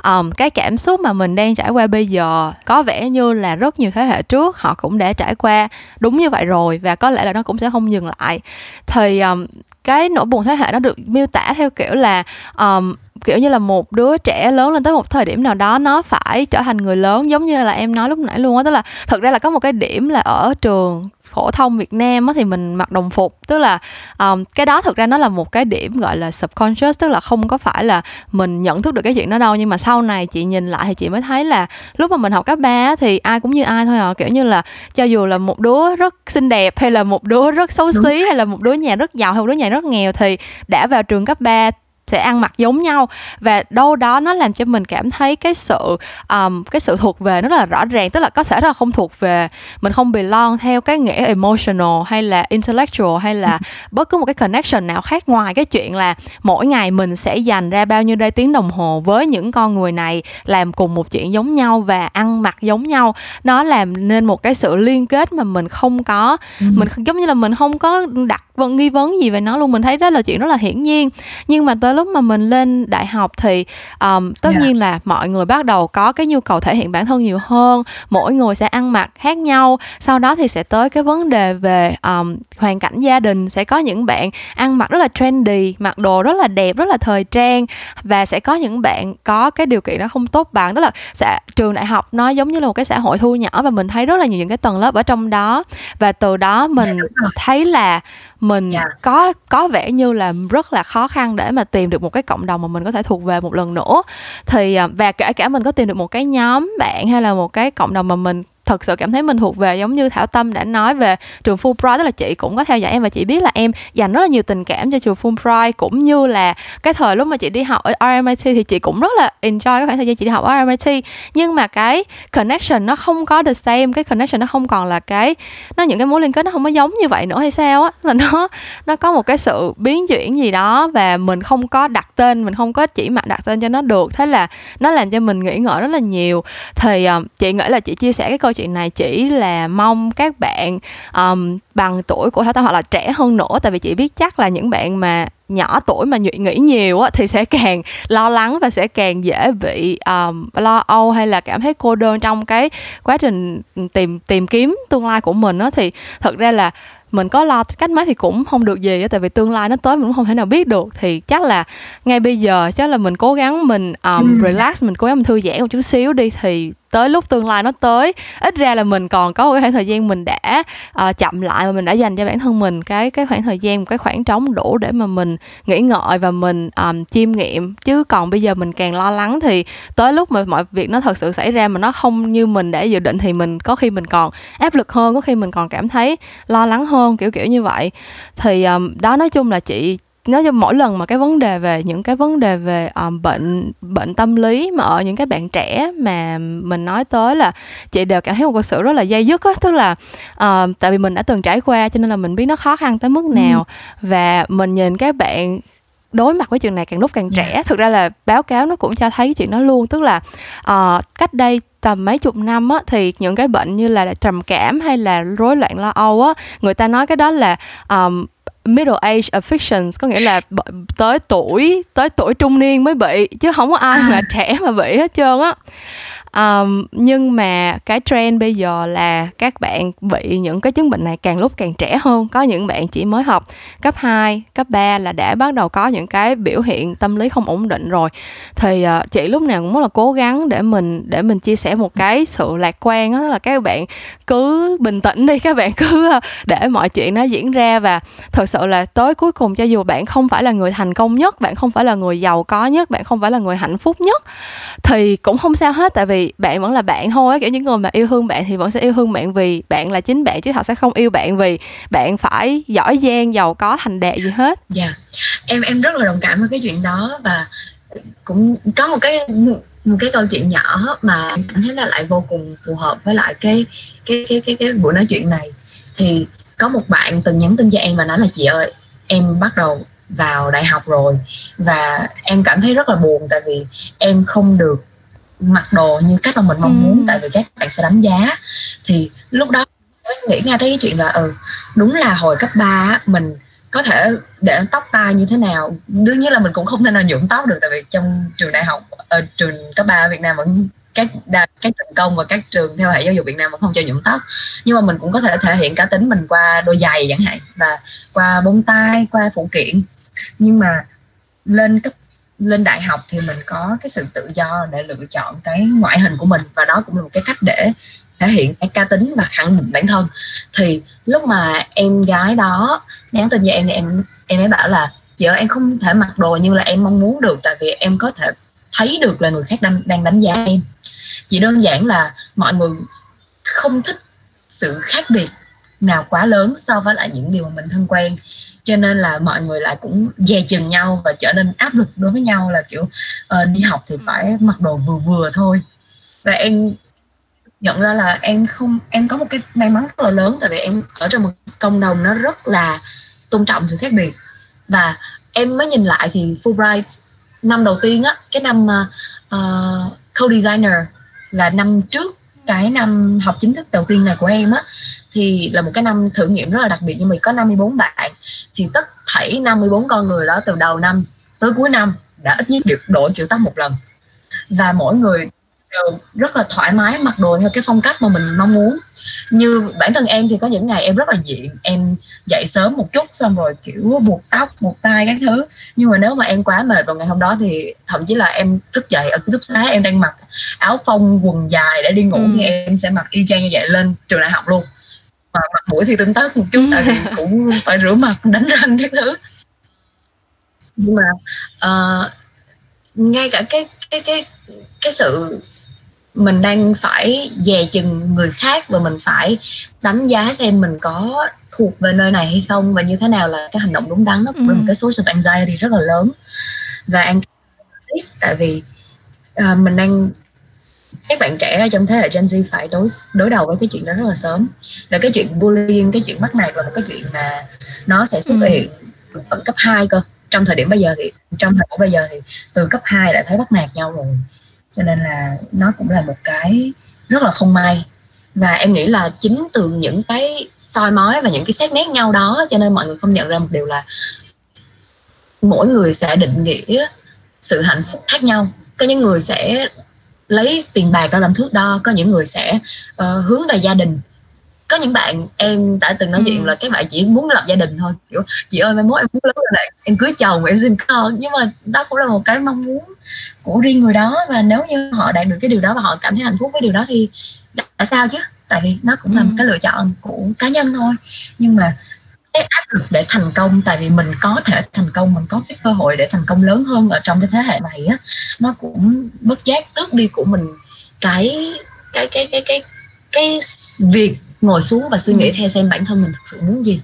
um, cái cảm xúc mà mình đang trải qua bây giờ có vẻ như là rất nhiều thế hệ trước họ cũng đã trải qua đúng như vậy rồi và có lẽ là nó cũng sẽ không dừng lại. Thì um, cái nỗi buồn thế hệ nó được miêu tả theo kiểu là um, kiểu như là một đứa trẻ lớn lên tới một thời điểm nào đó nó phải trở thành người lớn giống như là em nói lúc nãy luôn á tức là thực ra là có một cái điểm là ở trường phổ thông Việt Nam á, thì mình mặc đồng phục. Tức là um, cái đó thực ra nó là một cái điểm gọi là subconscious tức là không có phải là mình nhận thức được cái chuyện đó đâu. Nhưng mà sau này chị nhìn lại thì chị mới thấy là lúc mà mình học cấp ba thì ai cũng như ai thôi à. Kiểu như là cho dù là một đứa rất xinh đẹp hay là một đứa rất xấu xí hay là một đứa nhà rất giàu hay một đứa nhà rất nghèo thì đã vào trường cấp 3 sẽ ăn mặc giống nhau. Và đâu đó nó làm cho mình cảm thấy cái sự um, cái sự thuộc về nó rất là rõ ràng tức là có thể là không thuộc về mình không belong theo cái nghĩa emotional hay là intellectual hay là bất cứ một cái connection nào khác ngoài cái chuyện là mỗi ngày mình sẽ dành ra bao nhiêu đây tiếng đồng hồ với những con người này làm cùng một chuyện giống nhau và ăn mặc giống nhau. Nó làm nên một cái sự liên kết mà mình không có ừ. mình giống như là mình không có đặt vấn nghi vấn gì về nó luôn. Mình thấy đó là chuyện rất là hiển nhiên. Nhưng mà tới lúc mà mình lên đại học thì um, tất yeah. Dạ. nhiên là mọi người bắt đầu có cái nhu cầu thể hiện bản thân nhiều hơn mỗi người sẽ ăn mặc khác nhau sau đó thì sẽ tới cái vấn đề về um, hoàn cảnh gia đình sẽ có những bạn ăn mặc rất là trendy mặc đồ rất là đẹp rất là thời trang và sẽ có những bạn có cái điều kiện nó không tốt bằng tức là sẽ trường đại học nó giống như là một cái xã hội thu nhỏ và mình thấy rất là nhiều những cái tầng lớp ở trong đó và từ đó mình dạ, thấy là mình yeah. Dạ. có có vẻ như là rất là khó khăn để mà tìm được một cái cộng đồng mà mình có thể thuộc về một lần nữa. Thì à, và kể cả mình có tìm được một cái nhóm bạn hay là một cái cộng đồng mà mình thật sự cảm thấy mình thuộc về giống như thảo tâm đã nói về trường fulbright tức là chị cũng có theo dõi em và chị biết là em dành rất là nhiều tình cảm cho trường fulbright cũng như là cái thời lúc mà chị đi học ở RMIT thì chị cũng rất là enjoy cái khoảng thời gian chị đi học ở RMIT nhưng mà cái connection nó không có the same cái connection nó không còn là cái nó những cái mối liên kết nó không có giống như vậy nữa hay sao á. Là nó nó có một cái sự biến chuyển gì đó và mình không có đặt tên mình không có chỉ mặt đặt tên cho nó được. Thế là nó làm cho mình nghĩ ngợi rất là nhiều. Thì uh, chị nghĩ là chị chia sẻ cái câu chuyện này chỉ là mong các bạn um, bằng tuổi của Thảo Tâm hoặc là trẻ hơn nữa tại vì chị biết chắc là những bạn mà nhỏ tuổi mà nghĩ nhiều á, thì sẽ càng lo lắng và sẽ càng dễ bị um, lo âu hay là cảm thấy cô đơn trong cái quá trình tìm tìm kiếm tương lai của mình á. Thì thật ra là mình có lo cách mấy thì cũng không được gì tại vì tương lai nó tới mình cũng không thể nào biết được. Thì chắc là ngay bây giờ chắc là mình cố gắng mình um, relax mình cố gắng mình thư giãn một chút xíu đi. Thì tới lúc tương lai nó tới ít ra là mình còn có một cái khoảng thời gian mình đã uh, chậm lại và mình đã dành cho bản thân mình cái cái khoảng thời gian một cái khoảng trống đủ để mà mình nghĩ ngợi và mình um, chiêm nghiệm. Chứ còn bây giờ mình càng lo lắng thì tới lúc mà mọi việc nó thật sự xảy ra mà nó không như mình đã dự định thì mình có khi mình còn áp lực hơn có khi mình còn cảm thấy lo lắng hơn kiểu kiểu như vậy thì um, đó nói chung là chị nói cho mỗi lần mà cái vấn đề về những cái vấn đề về um, bệnh bệnh tâm lý mà ở những cái bạn trẻ mà mình nói tới là chị đều cảm thấy một sự rất là dây dứt á tức là uh, tại vì mình đã từng trải qua cho nên là mình biết nó khó khăn tới mức ừ. nào ừ. và mình nhìn các bạn đối mặt với chuyện này càng lúc càng trẻ. Yeah. thực ra là báo cáo nó cũng cho thấy cái chuyện đó luôn. Tức là uh, cách đây tầm mấy chục năm á thì những cái bệnh như là trầm cảm hay là rối loạn lo âu á người ta nói cái đó là um, middle age afflictions có nghĩa là tới tuổi tới tuổi trung niên mới bị chứ không có ai mà trẻ mà bị hết trơn á um, nhưng mà cái trend bây giờ là các bạn bị những cái chứng bệnh này càng lúc càng trẻ hơn. Có những bạn chỉ mới học cấp 2, cấp 3 là đã bắt đầu có những cái biểu hiện tâm lý không ổn định rồi. Thì uh, chị lúc nào cũng rất là cố gắng để mình để mình chia sẻ một cái sự lạc quan đó là các bạn cứ bình tĩnh đi các bạn cứ ờ, để mọi chuyện nó diễn ra. Và thật sự là tới cuối cùng cho dù bạn không phải là người thành công nhất bạn không phải là người giàu có nhất bạn không phải là người hạnh phúc nhất thì cũng không sao hết. Tại vì bạn vẫn là bạn thôi kiểu những người mà yêu thương bạn thì vẫn sẽ yêu thương bạn vì bạn là chính bạn chứ họ sẽ không yêu bạn vì bạn phải giỏi giang, giàu có, thành đạt gì hết. Dạ. Yeah. em em rất là đồng cảm với cái chuyện đó và cũng có một cái một cái câu chuyện nhỏ mà em cảm thấy là lại vô cùng phù hợp với lại cái cái cái cái cái buổi nói chuyện này. Thì có một bạn từng nhắn tin cho em và nói là, chị ơi, em bắt đầu vào đại học rồi. Và em cảm thấy rất là buồn tại vì em không được mặc đồ như cách mà mình mong muốn ừ. tại vì các bạn sẽ đánh giá. Thì lúc đó mới nghĩ ngay tới cái chuyện là ừ đúng là hồi cấp 3 mình có thể để tóc tai như thế nào. Đương nhiên là mình cũng không thể nào nhuộm tóc được tại vì trong trường đại học ở ờ, trường cấp 3 ở Việt Nam vẫn các các trường công và các trường theo hệ giáo dục Việt Nam vẫn không cho nhuộm tóc. Nhưng mà mình cũng có thể thể hiện cá tính mình qua đôi giày chẳng hạn và qua bông tai qua phụ kiện. Nhưng mà lên cấp lên đại học thì mình có cái sự tự do để lựa chọn cái ngoại hình của mình và đó cũng là một cái cách để thể hiện cái cá tính và khẳng định bản thân. Thì lúc mà em gái đó nhắn tin cho em thì em em ấy bảo là, chị ơi, em không thể mặc đồ như là em mong muốn được, tại vì em có thể thấy được là người khác đang đang đánh giá em. Chỉ đơn giản là mọi người không thích sự khác biệt nào quá lớn so với lại những điều mà mình thân quen cho nên là mọi người lại cũng dè chừng nhau và trở nên áp lực đối với nhau là kiểu uh, đi học thì phải mặc đồ vừa vừa thôi. Và em nhận ra là em không em có một cái may mắn rất là lớn tại vì em ở trong một cộng đồng nó rất là tôn trọng sự khác biệt. Và em mới nhìn lại thì Fulbright năm đầu tiên á cái năm uh, co-designer là năm trước cái năm học chính thức đầu tiên này của em á thì là một cái năm thử nghiệm rất là đặc biệt nhưng mà có 54 bạn. Thì tất thảy 54 con người đó từ đầu năm tới cuối năm đã ít nhất được đổi kiểu tóc một lần. Và mỗi người đều rất là thoải mái mặc đồ theo cái phong cách mà mình mong muốn. Như bản thân em thì có những ngày em rất là diện em dậy sớm một chút xong rồi kiểu buộc tóc buộc tay các thứ. Nhưng mà nếu mà em quá mệt vào ngày hôm đó thì thậm chí là em thức dậy ở ký túc xá em đang mặc áo phông quần dài để đi ngủ ừ. thì em sẽ mặc y chang như vậy lên trường đại học luôn và mặt mũi thì tinh tất một chút tại vì cũng phải rửa mặt đánh răng các thứ. Nhưng mà uh, ngay cả cái cái cái cái sự mình đang phải dè chừng người khác và mình phải đánh giá xem mình có thuộc về nơi này hay không và như thế nào là cái hành động đúng đắn đó cũng ừ. một cái source of anxiety rất là lớn. Và an tại vì uh, mình đang các bạn trẻ trong thế hệ Gen Z phải đối đối đầu với cái chuyện đó rất là sớm là cái chuyện bullying cái chuyện bắt nạt là một cái chuyện mà nó sẽ xuất ừ. hiện ừ. ở cấp 2 cơ trong thời điểm bây giờ thì trong thời điểm bây giờ thì từ cấp 2 đã thấy bắt nạt nhau rồi cho nên là nó cũng là một cái rất là không may và em nghĩ là chính từ những cái soi mói và những cái xét nét nhau đó cho nên mọi người không nhận ra một điều là mỗi người sẽ định nghĩa sự hạnh phúc khác nhau có những người sẽ lấy tiền bạc ra làm thước đo có những người sẽ uh, hướng về gia đình. Có những bạn em đã từng nói ừ. chuyện là các bạn chỉ muốn lập gia đình thôi. Kiểu chị ơi mai mốt em muốn lớn lên em cưới chồng em sinh con. Nhưng mà đó cũng là một cái mong muốn của riêng người đó. Và nếu như họ đạt được cái điều đó và họ cảm thấy hạnh phúc với điều đó thì tại sao chứ? Tại vì nó cũng là ừ. một cái lựa chọn của cá nhân thôi. Nhưng mà cái áp lực để thành công tại vì mình có thể thành công mình có cái cơ hội để thành công lớn hơn ở trong cái thế hệ này á nó cũng bất giác tước đi của mình cái cái cái cái cái cái việc ngồi xuống và suy nghĩ ừ. theo xem bản thân mình thực sự muốn gì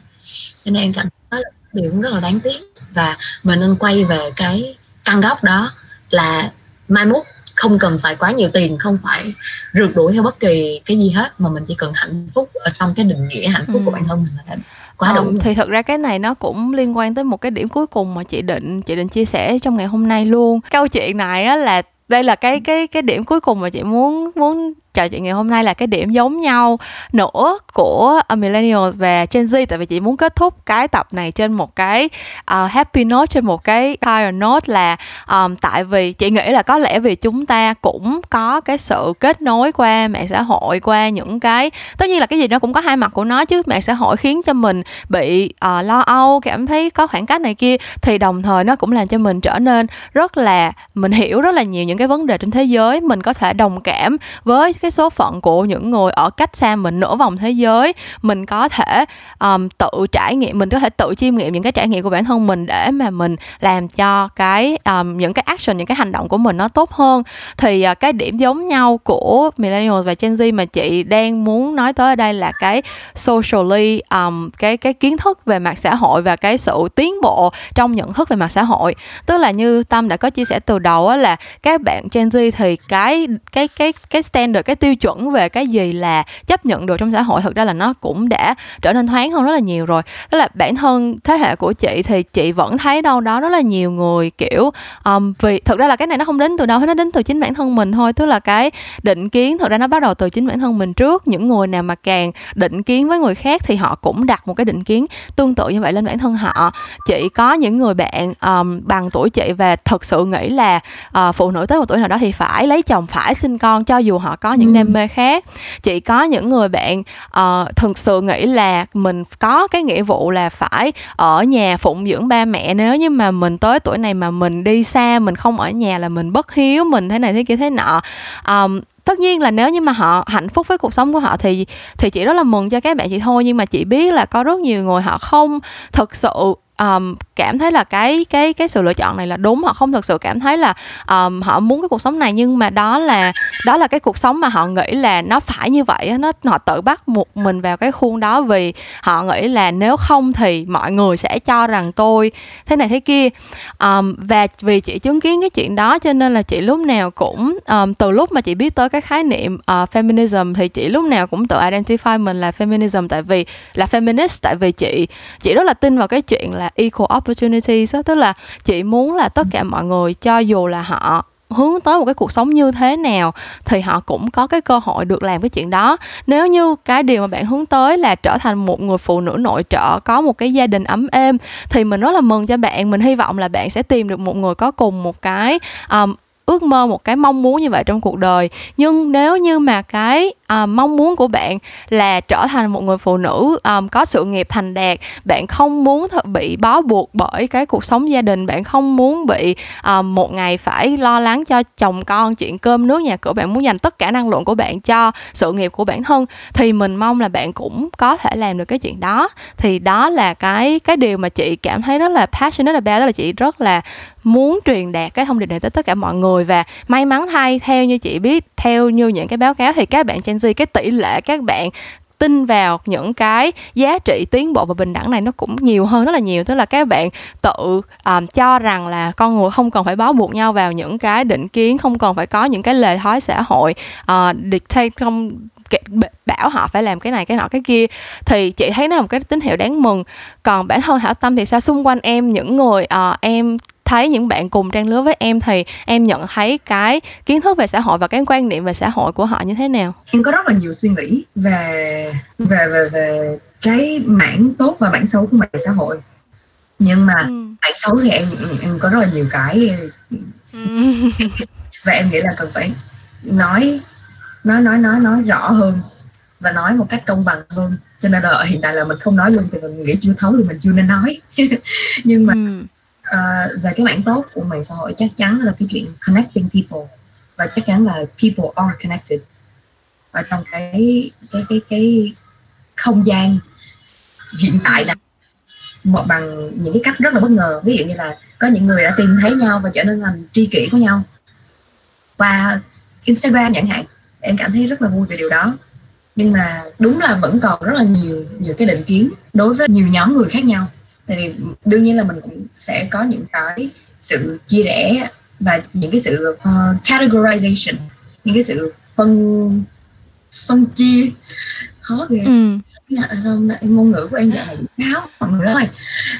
cho nên em cảm thấy điều cũng rất là đáng tiếc và mình nên quay về cái căn gốc đó là mai mốt không cần phải quá nhiều tiền không phải rượt đuổi theo bất kỳ cái gì hết mà mình chỉ cần hạnh phúc ở trong cái định nghĩa hạnh phúc ừ. của bản thân mình là quá đủ ừ, thì thật ra cái này nó cũng liên quan tới một cái điểm cuối cùng mà chị định chị định chia sẻ trong ngày hôm nay luôn. Câu chuyện này á là đây là cái cái cái điểm cuối cùng mà chị muốn muốn trò chuyện ngày hôm nay là cái điểm giống nhau nữa của ờ, millennials và Gen Z. Tại vì chị muốn kết thúc cái tập này trên một cái uh, happy note trên một cái higher note là um, tại vì chị nghĩ là có lẽ vì chúng ta cũng có cái sự kết nối qua mạng xã hội qua những cái tất nhiên là cái gì nó cũng có hai mặt của nó chứ. Mạng xã hội khiến cho mình bị uh, lo âu cảm thấy có khoảng cách này kia thì đồng thời nó cũng làm cho mình trở nên rất là mình hiểu rất là nhiều những cái vấn đề trên thế giới. Mình có thể đồng cảm với cái số phận của những người ở cách xa mình nửa vòng thế giới mình có thể um, tự trải nghiệm mình có thể tự chiêm nghiệm những cái trải nghiệm của bản thân mình để mà mình làm cho cái um, những cái action những cái hành động của mình nó tốt hơn. Thì uh, cái điểm giống nhau của millennials và Gen Z mà chị đang muốn nói tới ở đây là cái socially um, cái cái kiến thức về mặt xã hội và cái sự tiến bộ trong nhận thức về mặt xã hội. Tức là như tâm đã có chia sẻ từ đầu là các bạn Gen Z thì cái cái cái cái standard cái tiêu chuẩn về cái gì là chấp nhận được trong xã hội thực ra là nó cũng đã trở nên thoáng hơn rất là nhiều rồi. Tức là bản thân thế hệ của chị thì chị vẫn thấy đâu đó rất là nhiều người kiểu um, vì thực ra là cái này nó không đến từ đâu hết nó đến từ chính bản thân mình thôi. Tức là cái định kiến thực ra nó bắt đầu từ chính bản thân mình trước. Những người nào mà càng định kiến với người khác thì họ cũng đặt một cái định kiến tương tự như vậy lên bản thân họ. Chị có những người bạn um, bằng tuổi chị và thật sự nghĩ là uh, phụ nữ tới một tuổi nào đó thì phải lấy chồng phải sinh con cho dù họ có những đam mê khác. Chị có những người bạn uh, thực sự nghĩ là mình có cái nghĩa vụ là phải ở nhà phụng dưỡng ba mẹ. Nếu như mà mình tới tuổi này mà mình đi xa mình không ở nhà là mình bất hiếu mình thế này thế kia thế nọ. Um, tất nhiên là nếu như mà họ hạnh phúc với cuộc sống của họ thì thì chị rất là mừng cho các bạn chị thôi. Nhưng mà chị biết là có rất nhiều người họ không thực sự um, cảm thấy là cái cái cái sự lựa chọn này là đúng. Họ không thực sự cảm thấy là um, họ muốn cái cuộc sống này nhưng mà đó là đó là cái cuộc sống mà họ nghĩ là nó phải như vậy nó họ tự bắt một mình vào cái khuôn đó vì họ nghĩ là nếu không thì mọi người sẽ cho rằng tôi thế này thế kia. Um, và vì chị chứng kiến cái chuyện đó cho nên là chị lúc nào cũng um, từ lúc mà chị biết tới cái khái niệm uh, feminism thì chị lúc nào cũng tự identify mình là feminism. Tại vì là feminist tại vì chị chị rất là tin vào cái chuyện là equal opportunities đó, tức là chị muốn là tất cả mọi người cho dù là họ hướng tới một cái cuộc sống như thế nào thì họ cũng có cái cơ hội được làm cái chuyện đó. Nếu như cái điều mà bạn hướng tới là trở thành một người phụ nữ nội trợ có một cái gia đình ấm êm thì mình rất là mừng cho bạn. Mình hy vọng là bạn sẽ tìm được một người có cùng một cái um, ước mơ một cái mong muốn như vậy trong cuộc đời. Nhưng nếu như mà cái uh, mong muốn của bạn là trở thành một người phụ nữ um, có sự nghiệp thành đạt. Bạn không muốn th- bị bó buộc bởi cái cuộc sống gia đình. Bạn không muốn bị um, một ngày phải lo lắng cho chồng con chuyện cơm nước nhà cửa. Bạn muốn dành tất cả năng lượng của bạn cho sự nghiệp của bản thân. Thì mình mong là bạn cũng có thể làm được cái chuyện đó. Thì đó là cái cái điều mà chị cảm thấy rất là passionate about. Đó là chị rất là muốn truyền đạt cái thông điệp này tới tất cả mọi người. Và may mắn thay theo như chị biết theo như những cái báo cáo thì các bạn Gen Z cái tỷ lệ các bạn tin vào những cái giá trị tiến bộ và bình đẳng này nó cũng nhiều hơn rất là nhiều. Tức là các bạn tự um, cho rằng là con người không cần phải bó buộc nhau vào những cái định kiến không cần phải có những cái lề thói xã hội uh, dictate không bảo họ phải làm cái này cái nọ cái kia thì chị thấy nó là một cái tín hiệu đáng mừng còn bản thân hảo tâm thì sao xung quanh em những người uh, em thấy những bạn cùng trang lứa với em thì em nhận thấy cái kiến thức về xã hội và cái quan niệm về xã hội của họ như thế nào em có rất là nhiều suy nghĩ về về về về cái mảng tốt và mảng xấu của mạng xã hội nhưng mà ừ. mảng xấu thì em em có rất là nhiều cái ừ. và em nghĩ là cần phải nói nói nói nói nói rõ hơn và nói một cách công bằng hơn. Cho nên là hiện tại là mình không nói luôn thì mình nghĩ chưa thấu thì mình chưa nên nói. Nhưng mà ừ. uh, về cái mảng tốt của mạng xã hội chắc chắn là cái chuyện connecting people. Và chắc chắn là people are connected. Ở trong cái cái cái cái không gian hiện tại này một bằng những cái cách rất là bất ngờ. Ví dụ như là có những người đã tìm thấy nhau và trở nên thành tri kỷ của nhau qua Instagram chẳng hạn em cảm thấy rất là vui về điều đó. Nhưng mà đúng là vẫn còn rất là nhiều nhiều cái định kiến đối với nhiều nhóm người khác nhau. Tại vì đương nhiên là mình cũng sẽ có những cái sự chia rẽ và những cái sự uh, categorization những cái sự phân phân chia khó ghê. Ừ. ngôn ngữ của em dạo này kháo mọi người ơi.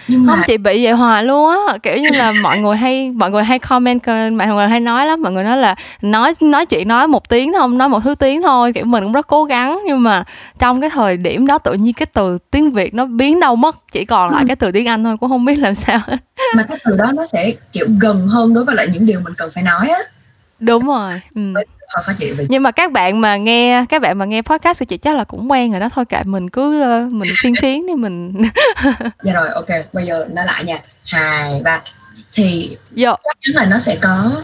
Nhưng mà không chị bị vậy hoài luôn á. Kiểu như là mọi người hay mọi người hay comment mọi người hay nói lắm. Mọi người nói là nói nói chuyện nói một tiếng thôi nói một thứ tiếng thôi. Kiểu mình cũng rất cố gắng nhưng mà trong cái thời điểm đó tự nhiên cái từ tiếng việt nó biến đâu mất. Chỉ còn lại ừ. cái từ tiếng anh thôi cũng không biết làm sao. Mà cái từ đó nó sẽ kiểu gần hơn đối với lại những điều mình cần phải nói á. Đúng rồi. Ừ khó chịu vì... nhưng mà các bạn mà nghe các bạn mà nghe podcast của chị chắc là cũng quen rồi đó. Thôi kệ mình cứ uh, mình phiên phiến đi mình dạ rồi ok. Bây giờ nói lại nha. Hai ba. Thì Yo. chắc chắn là nó sẽ có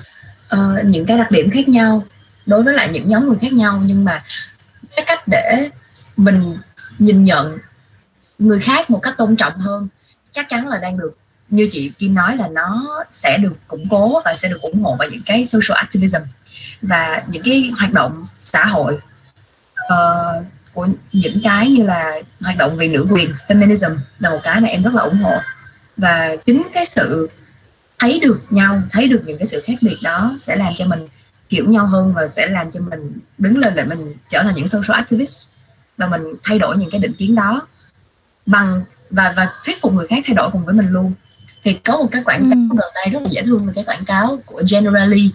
uh, những cái đặc điểm khác nhau. Đối với lại những nhóm người khác nhau nhưng mà cái cách để mình nhìn nhận người khác một cách tôn trọng hơn chắc chắn là đang được như chị Kim nói là nó sẽ được củng cố và sẽ được ủng hộ bởi những cái social activism và những cái hoạt động xã hội uh, của những cái như là hoạt động vì nữ quyền feminism là một cái mà em rất là ủng hộ. Và chính cái sự thấy được nhau thấy được những cái sự khác biệt đó sẽ làm cho mình hiểu nhau hơn và sẽ làm cho mình đứng lên để mình trở thành những social activist và mình thay đổi những cái định kiến đó bằng và và thuyết phục người khác thay đổi cùng với mình luôn. Thì có một cái quảng cáo ừ. gần đây rất là dễ thương là cái quảng cáo của Generali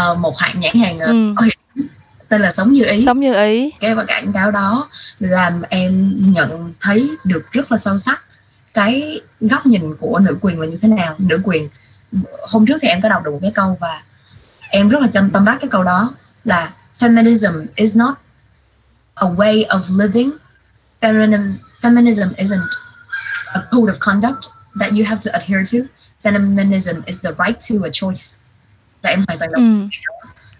uh, một hãng nhãn hàng uh, ừ. tên là sống như ý. Sống như ý. Cái quảng cáo đó làm em nhận thấy được rất là sâu sắc cái góc nhìn của nữ quyền là như thế nào. Nữ quyền hôm trước thì em có đọc được một cái câu và em rất là chăm tâm đắc cái câu đó là feminism is not a way of living. Feminism, feminism isn't a code of conduct that you have to adhere to. Feminism is the right to a choice và em hoàn toàn đồng ừ.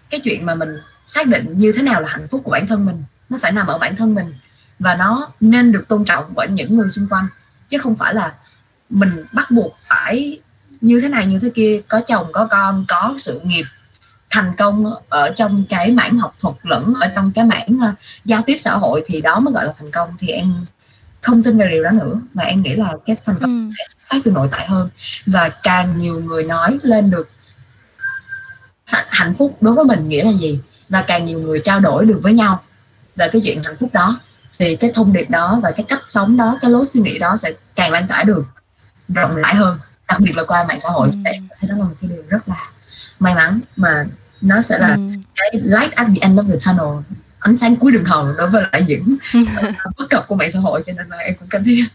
cái chuyện mà mình xác định như thế nào là hạnh phúc của bản thân mình nó phải nằm ở bản thân mình. Và nó nên được tôn trọng bởi những người xung quanh. Chứ không phải là mình bắt buộc phải như thế này như thế kia có chồng có con có sự nghiệp thành công ở trong cái mảng học thuật lẫn ở trong cái mảng uh, giao tiếp xã hội thì đó mới gọi là thành công. Thì em không tin về điều đó nữa. Mà em nghĩ là cái thành công ừ. sẽ phát từ nội tại hơn. Và càng nhiều người nói lên được hạnh phúc đối với mình nghĩa là gì? Và càng nhiều người trao đổi được với nhau về cái chuyện hạnh phúc đó thì cái thông điệp đó và cái cách sống đó cái lối suy nghĩ đó sẽ càng lan tỏa được rộng rãi hơn đặc biệt là qua mạng xã hội. Ừ. thế đó là một cái điều rất là may mắn mà nó sẽ là ừ. cái light at the end of the tunnel ánh sáng cuối đường hầm đối với lại những bất cập của mạng xã hội. Cho nên là em cũng cảm thấy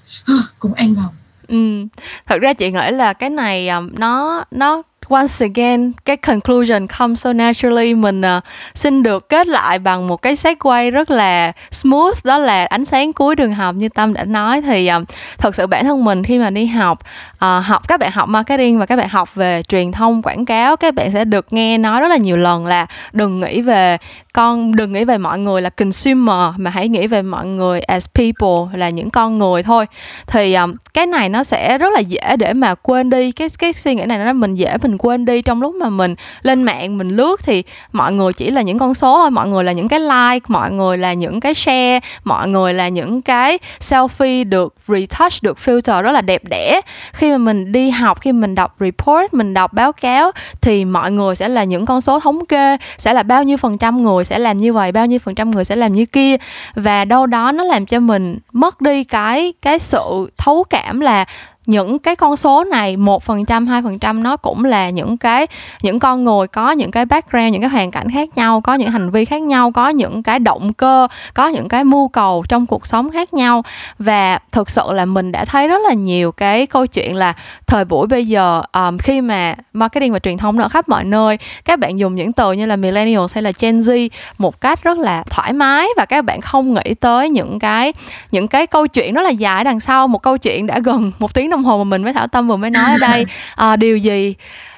cũng an lòng. Ừ. Thật ra chị nghĩ là cái này um, nó nó once again cái conclusion comes so naturally. Mình uh, xin được kết lại bằng một cái segue rất là smooth. Đó là ánh sáng cuối đường hầm như tâm đã nói. Thì um, thật sự bản thân mình khi mà đi học uh, học các bạn học marketing và các bạn học về truyền thông quảng cáo các bạn sẽ được nghe nói rất là nhiều lần là đừng nghĩ về con đừng nghĩ về mọi người là consumer mà hãy nghĩ về mọi người as people là những con người thôi. Thì um, cái này nó sẽ rất là dễ để mà quên đi. Cái cái suy nghĩ này nó mình dễ mình quên đi trong lúc mà mình lên mạng mình lướt thì mọi người chỉ là những con số thôi. Mọi người là những cái like, mọi người là những cái share, mọi người là những cái selfie được retouch, được filter rất là đẹp đẽ. Khi mà mình đi học, khi mình đọc report, mình đọc báo cáo thì mọi người sẽ là những con số thống kê, sẽ là bao nhiêu phần trăm người, sẽ làm như vậy, bao nhiêu phần trăm người sẽ làm như kia. Và đâu đó nó làm cho mình mất đi cái cái sự thấu cảm là những cái con số này một phần trăm hai phần trăm nó cũng là những cái những con người có những cái background những cái hoàn cảnh khác nhau có những hành vi khác nhau có những cái động cơ có những cái mưu cầu trong cuộc sống khác nhau. Và thực sự là mình đã thấy rất là nhiều cái câu chuyện là thời buổi bây giờ um, khi mà marketing và truyền thông ở khắp mọi nơi các bạn dùng những từ như là millennial hay là gen z một cách rất là thoải mái và các bạn không nghĩ tới những cái những cái câu chuyện rất là dài đằng sau một câu chuyện đã gần một tiếng đồng hồ mà mình với thảo tâm vừa mới nói ở đây. À, điều gì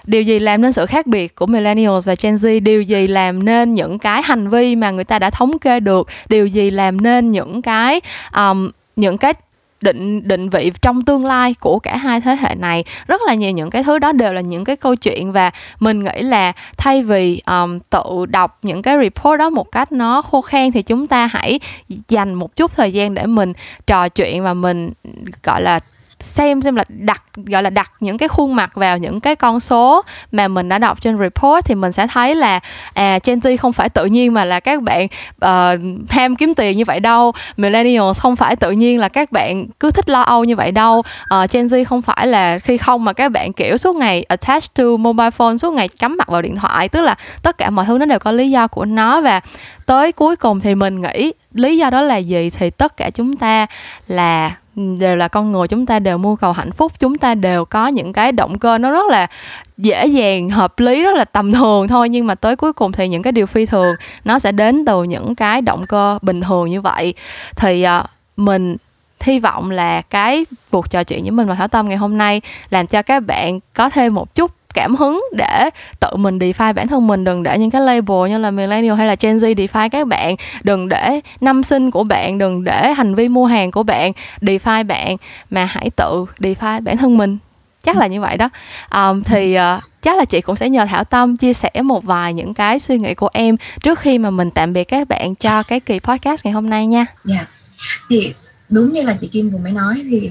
điều gì làm nên sự khác biệt của millennials và gen z? Điều gì làm nên những cái hành vi mà người ta đã thống kê được? Điều gì làm nên những cái um, những cái định định vị trong tương lai của cả hai thế hệ này? Rất là nhiều những cái thứ đó đều là những cái câu chuyện và mình nghĩ là thay vì um, tự đọc những cái report đó một cách nó khô khan thì chúng ta hãy dành một chút thời gian để mình trò chuyện và mình gọi là xem xem là đặt gọi là đặt những cái khuôn mặt vào những cái con số mà mình đã đọc trên report thì mình sẽ thấy là à Gen Z không phải tự nhiên mà là các bạn uh, ham kiếm tiền như vậy đâu. Millennials không phải tự nhiên là các bạn cứ thích lo âu như vậy đâu. Uh, Gen Z không phải là khi không mà các bạn kiểu suốt ngày attached to mobile phone suốt ngày cắm mặt vào điện thoại tức là tất cả mọi thứ nó đều có lý do của nó. Và tới cuối cùng thì mình nghĩ lý do đó là gì? Thì tất cả chúng ta là đều là con người chúng ta đều mưu cầu hạnh phúc chúng ta đều có những cái động cơ nó rất là dễ dàng hợp lý rất là tầm thường thôi. Nhưng mà tới cuối cùng thì những cái điều phi thường nó sẽ đến từ những cái động cơ bình thường như vậy. Thì uh, mình hy vọng là cái cuộc trò chuyện với mình và thảo tâm ngày hôm nay làm cho các bạn có thêm một chút cảm hứng để tự mình define bản thân mình. Đừng để những cái label như là millennial hay là Gen Z define các bạn. Đừng để năm sinh của bạn đừng để hành vi mua hàng của bạn define bạn mà hãy tự define bản thân mình. Chắc là như vậy đó. Um, thì uh, chắc là chị cũng sẽ nhờ thảo tâm chia sẻ một vài những cái suy nghĩ của em trước khi mà mình tạm biệt các bạn cho cái kỳ podcast ngày hôm nay nha. Dạ. Yeah. thì đúng như là chị kim vừa mới nói thì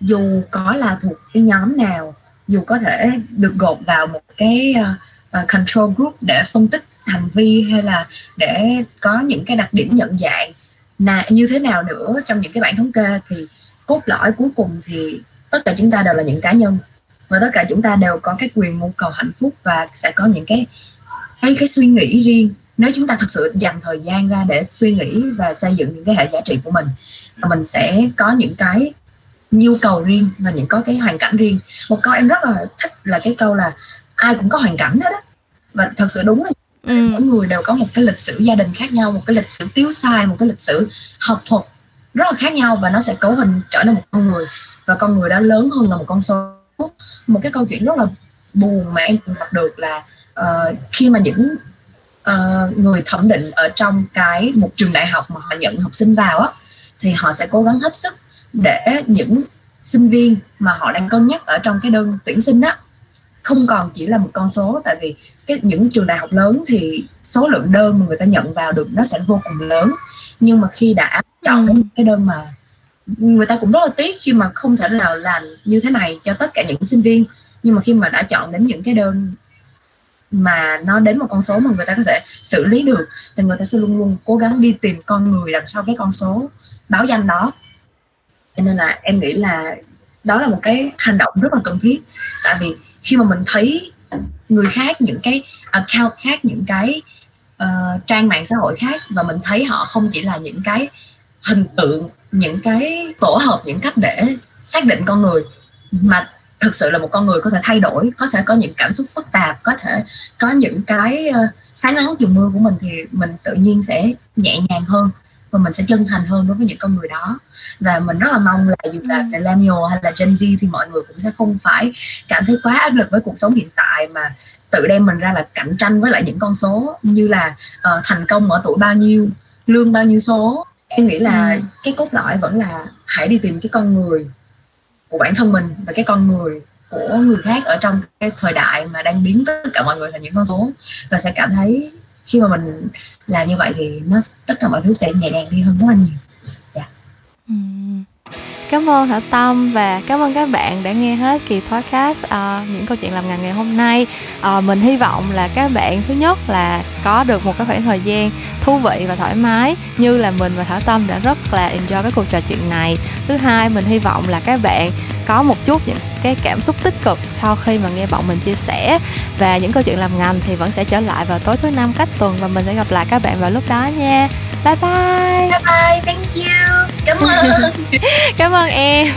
dù có là thuộc cái nhóm nào dù có thể được gộp vào một cái uh, control group để phân tích hành vi hay là để có những cái đặc điểm nhận dạng là như thế nào nữa trong những cái bản thống kê thì cốt lõi cuối cùng thì tất cả chúng ta đều là những cá nhân và tất cả chúng ta đều có cái quyền mưu cầu hạnh phúc và sẽ có những cái cái cái suy nghĩ riêng. Nếu chúng ta thực sự dành thời gian ra để suy nghĩ và xây dựng những cái hệ giá trị của mình mình sẽ có những cái nhu cầu riêng và những có cái hoàn cảnh riêng. Một câu em rất là thích là cái câu là ai cũng có hoàn cảnh hết á và thật sự đúng là ừ. mỗi người đều có một cái lịch sử gia đình khác nhau một cái lịch sử tiếu sai một cái lịch sử học thuật rất là khác nhau và nó sẽ cấu hình trở nên một con người. Và con người đó lớn hơn là một con số. Một cái câu chuyện rất là buồn mà em đọc được là uh, khi mà những uh, người thẩm định ở trong cái một trường đại học mà họ nhận học sinh vào á thì họ sẽ cố gắng hết sức để những sinh viên mà họ đang cân nhắc ở trong cái đơn tuyển sinh á không còn chỉ là một con số. Tại vì cái những trường đại học lớn thì số lượng đơn mà người ta nhận vào được nó sẽ vô cùng lớn. Nhưng mà khi đã chọn đến cái đơn mà người ta cũng rất là tiếc khi mà không thể nào làm như thế này cho tất cả những sinh viên. Nhưng mà khi mà đã chọn đến những cái đơn mà nó đến một con số mà người ta có thể xử lý được thì người ta sẽ luôn luôn cố gắng đi tìm con người đằng sau cái con số báo danh đó cho nên là em nghĩ là đó là một cái hành động rất là cần thiết. Tại vì khi mà mình thấy người khác những cái account khác những cái uh, trang mạng xã hội khác và mình thấy họ không chỉ là những cái hình tượng những cái tổ hợp những cách để xác định con người mà thực sự là một con người có thể thay đổi có thể có những cảm xúc phức tạp có thể có những cái uh, sáng nắng chiều mưa của mình thì mình tự nhiên sẽ nhẹ nhàng hơn và mình sẽ chân thành hơn đối với những con người đó và mình rất là mong là dù là ừ. millennial hay là Gen Z thì mọi người cũng sẽ không phải cảm thấy quá áp lực với cuộc sống hiện tại mà tự đem mình ra là cạnh tranh với lại những con số như là uh, thành công ở tuổi bao nhiêu lương bao nhiêu số em nghĩ là ừ. cái cốt lõi vẫn là hãy đi tìm cái con người của bản thân mình và cái con người của người khác ở trong cái thời đại mà đang biến tất cả mọi người thành những con số và sẽ cảm thấy khi mà mình làm như vậy thì nó, tất cả mọi thứ sẽ nhẹ nhàng đi hơn rất là nhiều yeah. ừ. Cảm ơn Thảo Tâm và cảm ơn các bạn đã nghe hết kỳ podcast uh, những câu chuyện làm ngành ngày hôm nay. Uh, mình hy vọng là các bạn thứ nhất là có được một cái khoảng thời gian thú vị và thoải mái như là mình và Thảo Tâm đã rất là enjoy cái cuộc trò chuyện này. Thứ hai, mình hy vọng là các bạn có một chút những cái cảm xúc tích cực sau khi mà nghe bọn mình chia sẻ. Và những câu chuyện làm ngành thì vẫn sẽ trở lại vào tối thứ năm cách tuần và mình sẽ gặp lại các bạn vào lúc đó nha. Bye bye. Bye bye thank you. Cảm ơn. Cảm ơn em.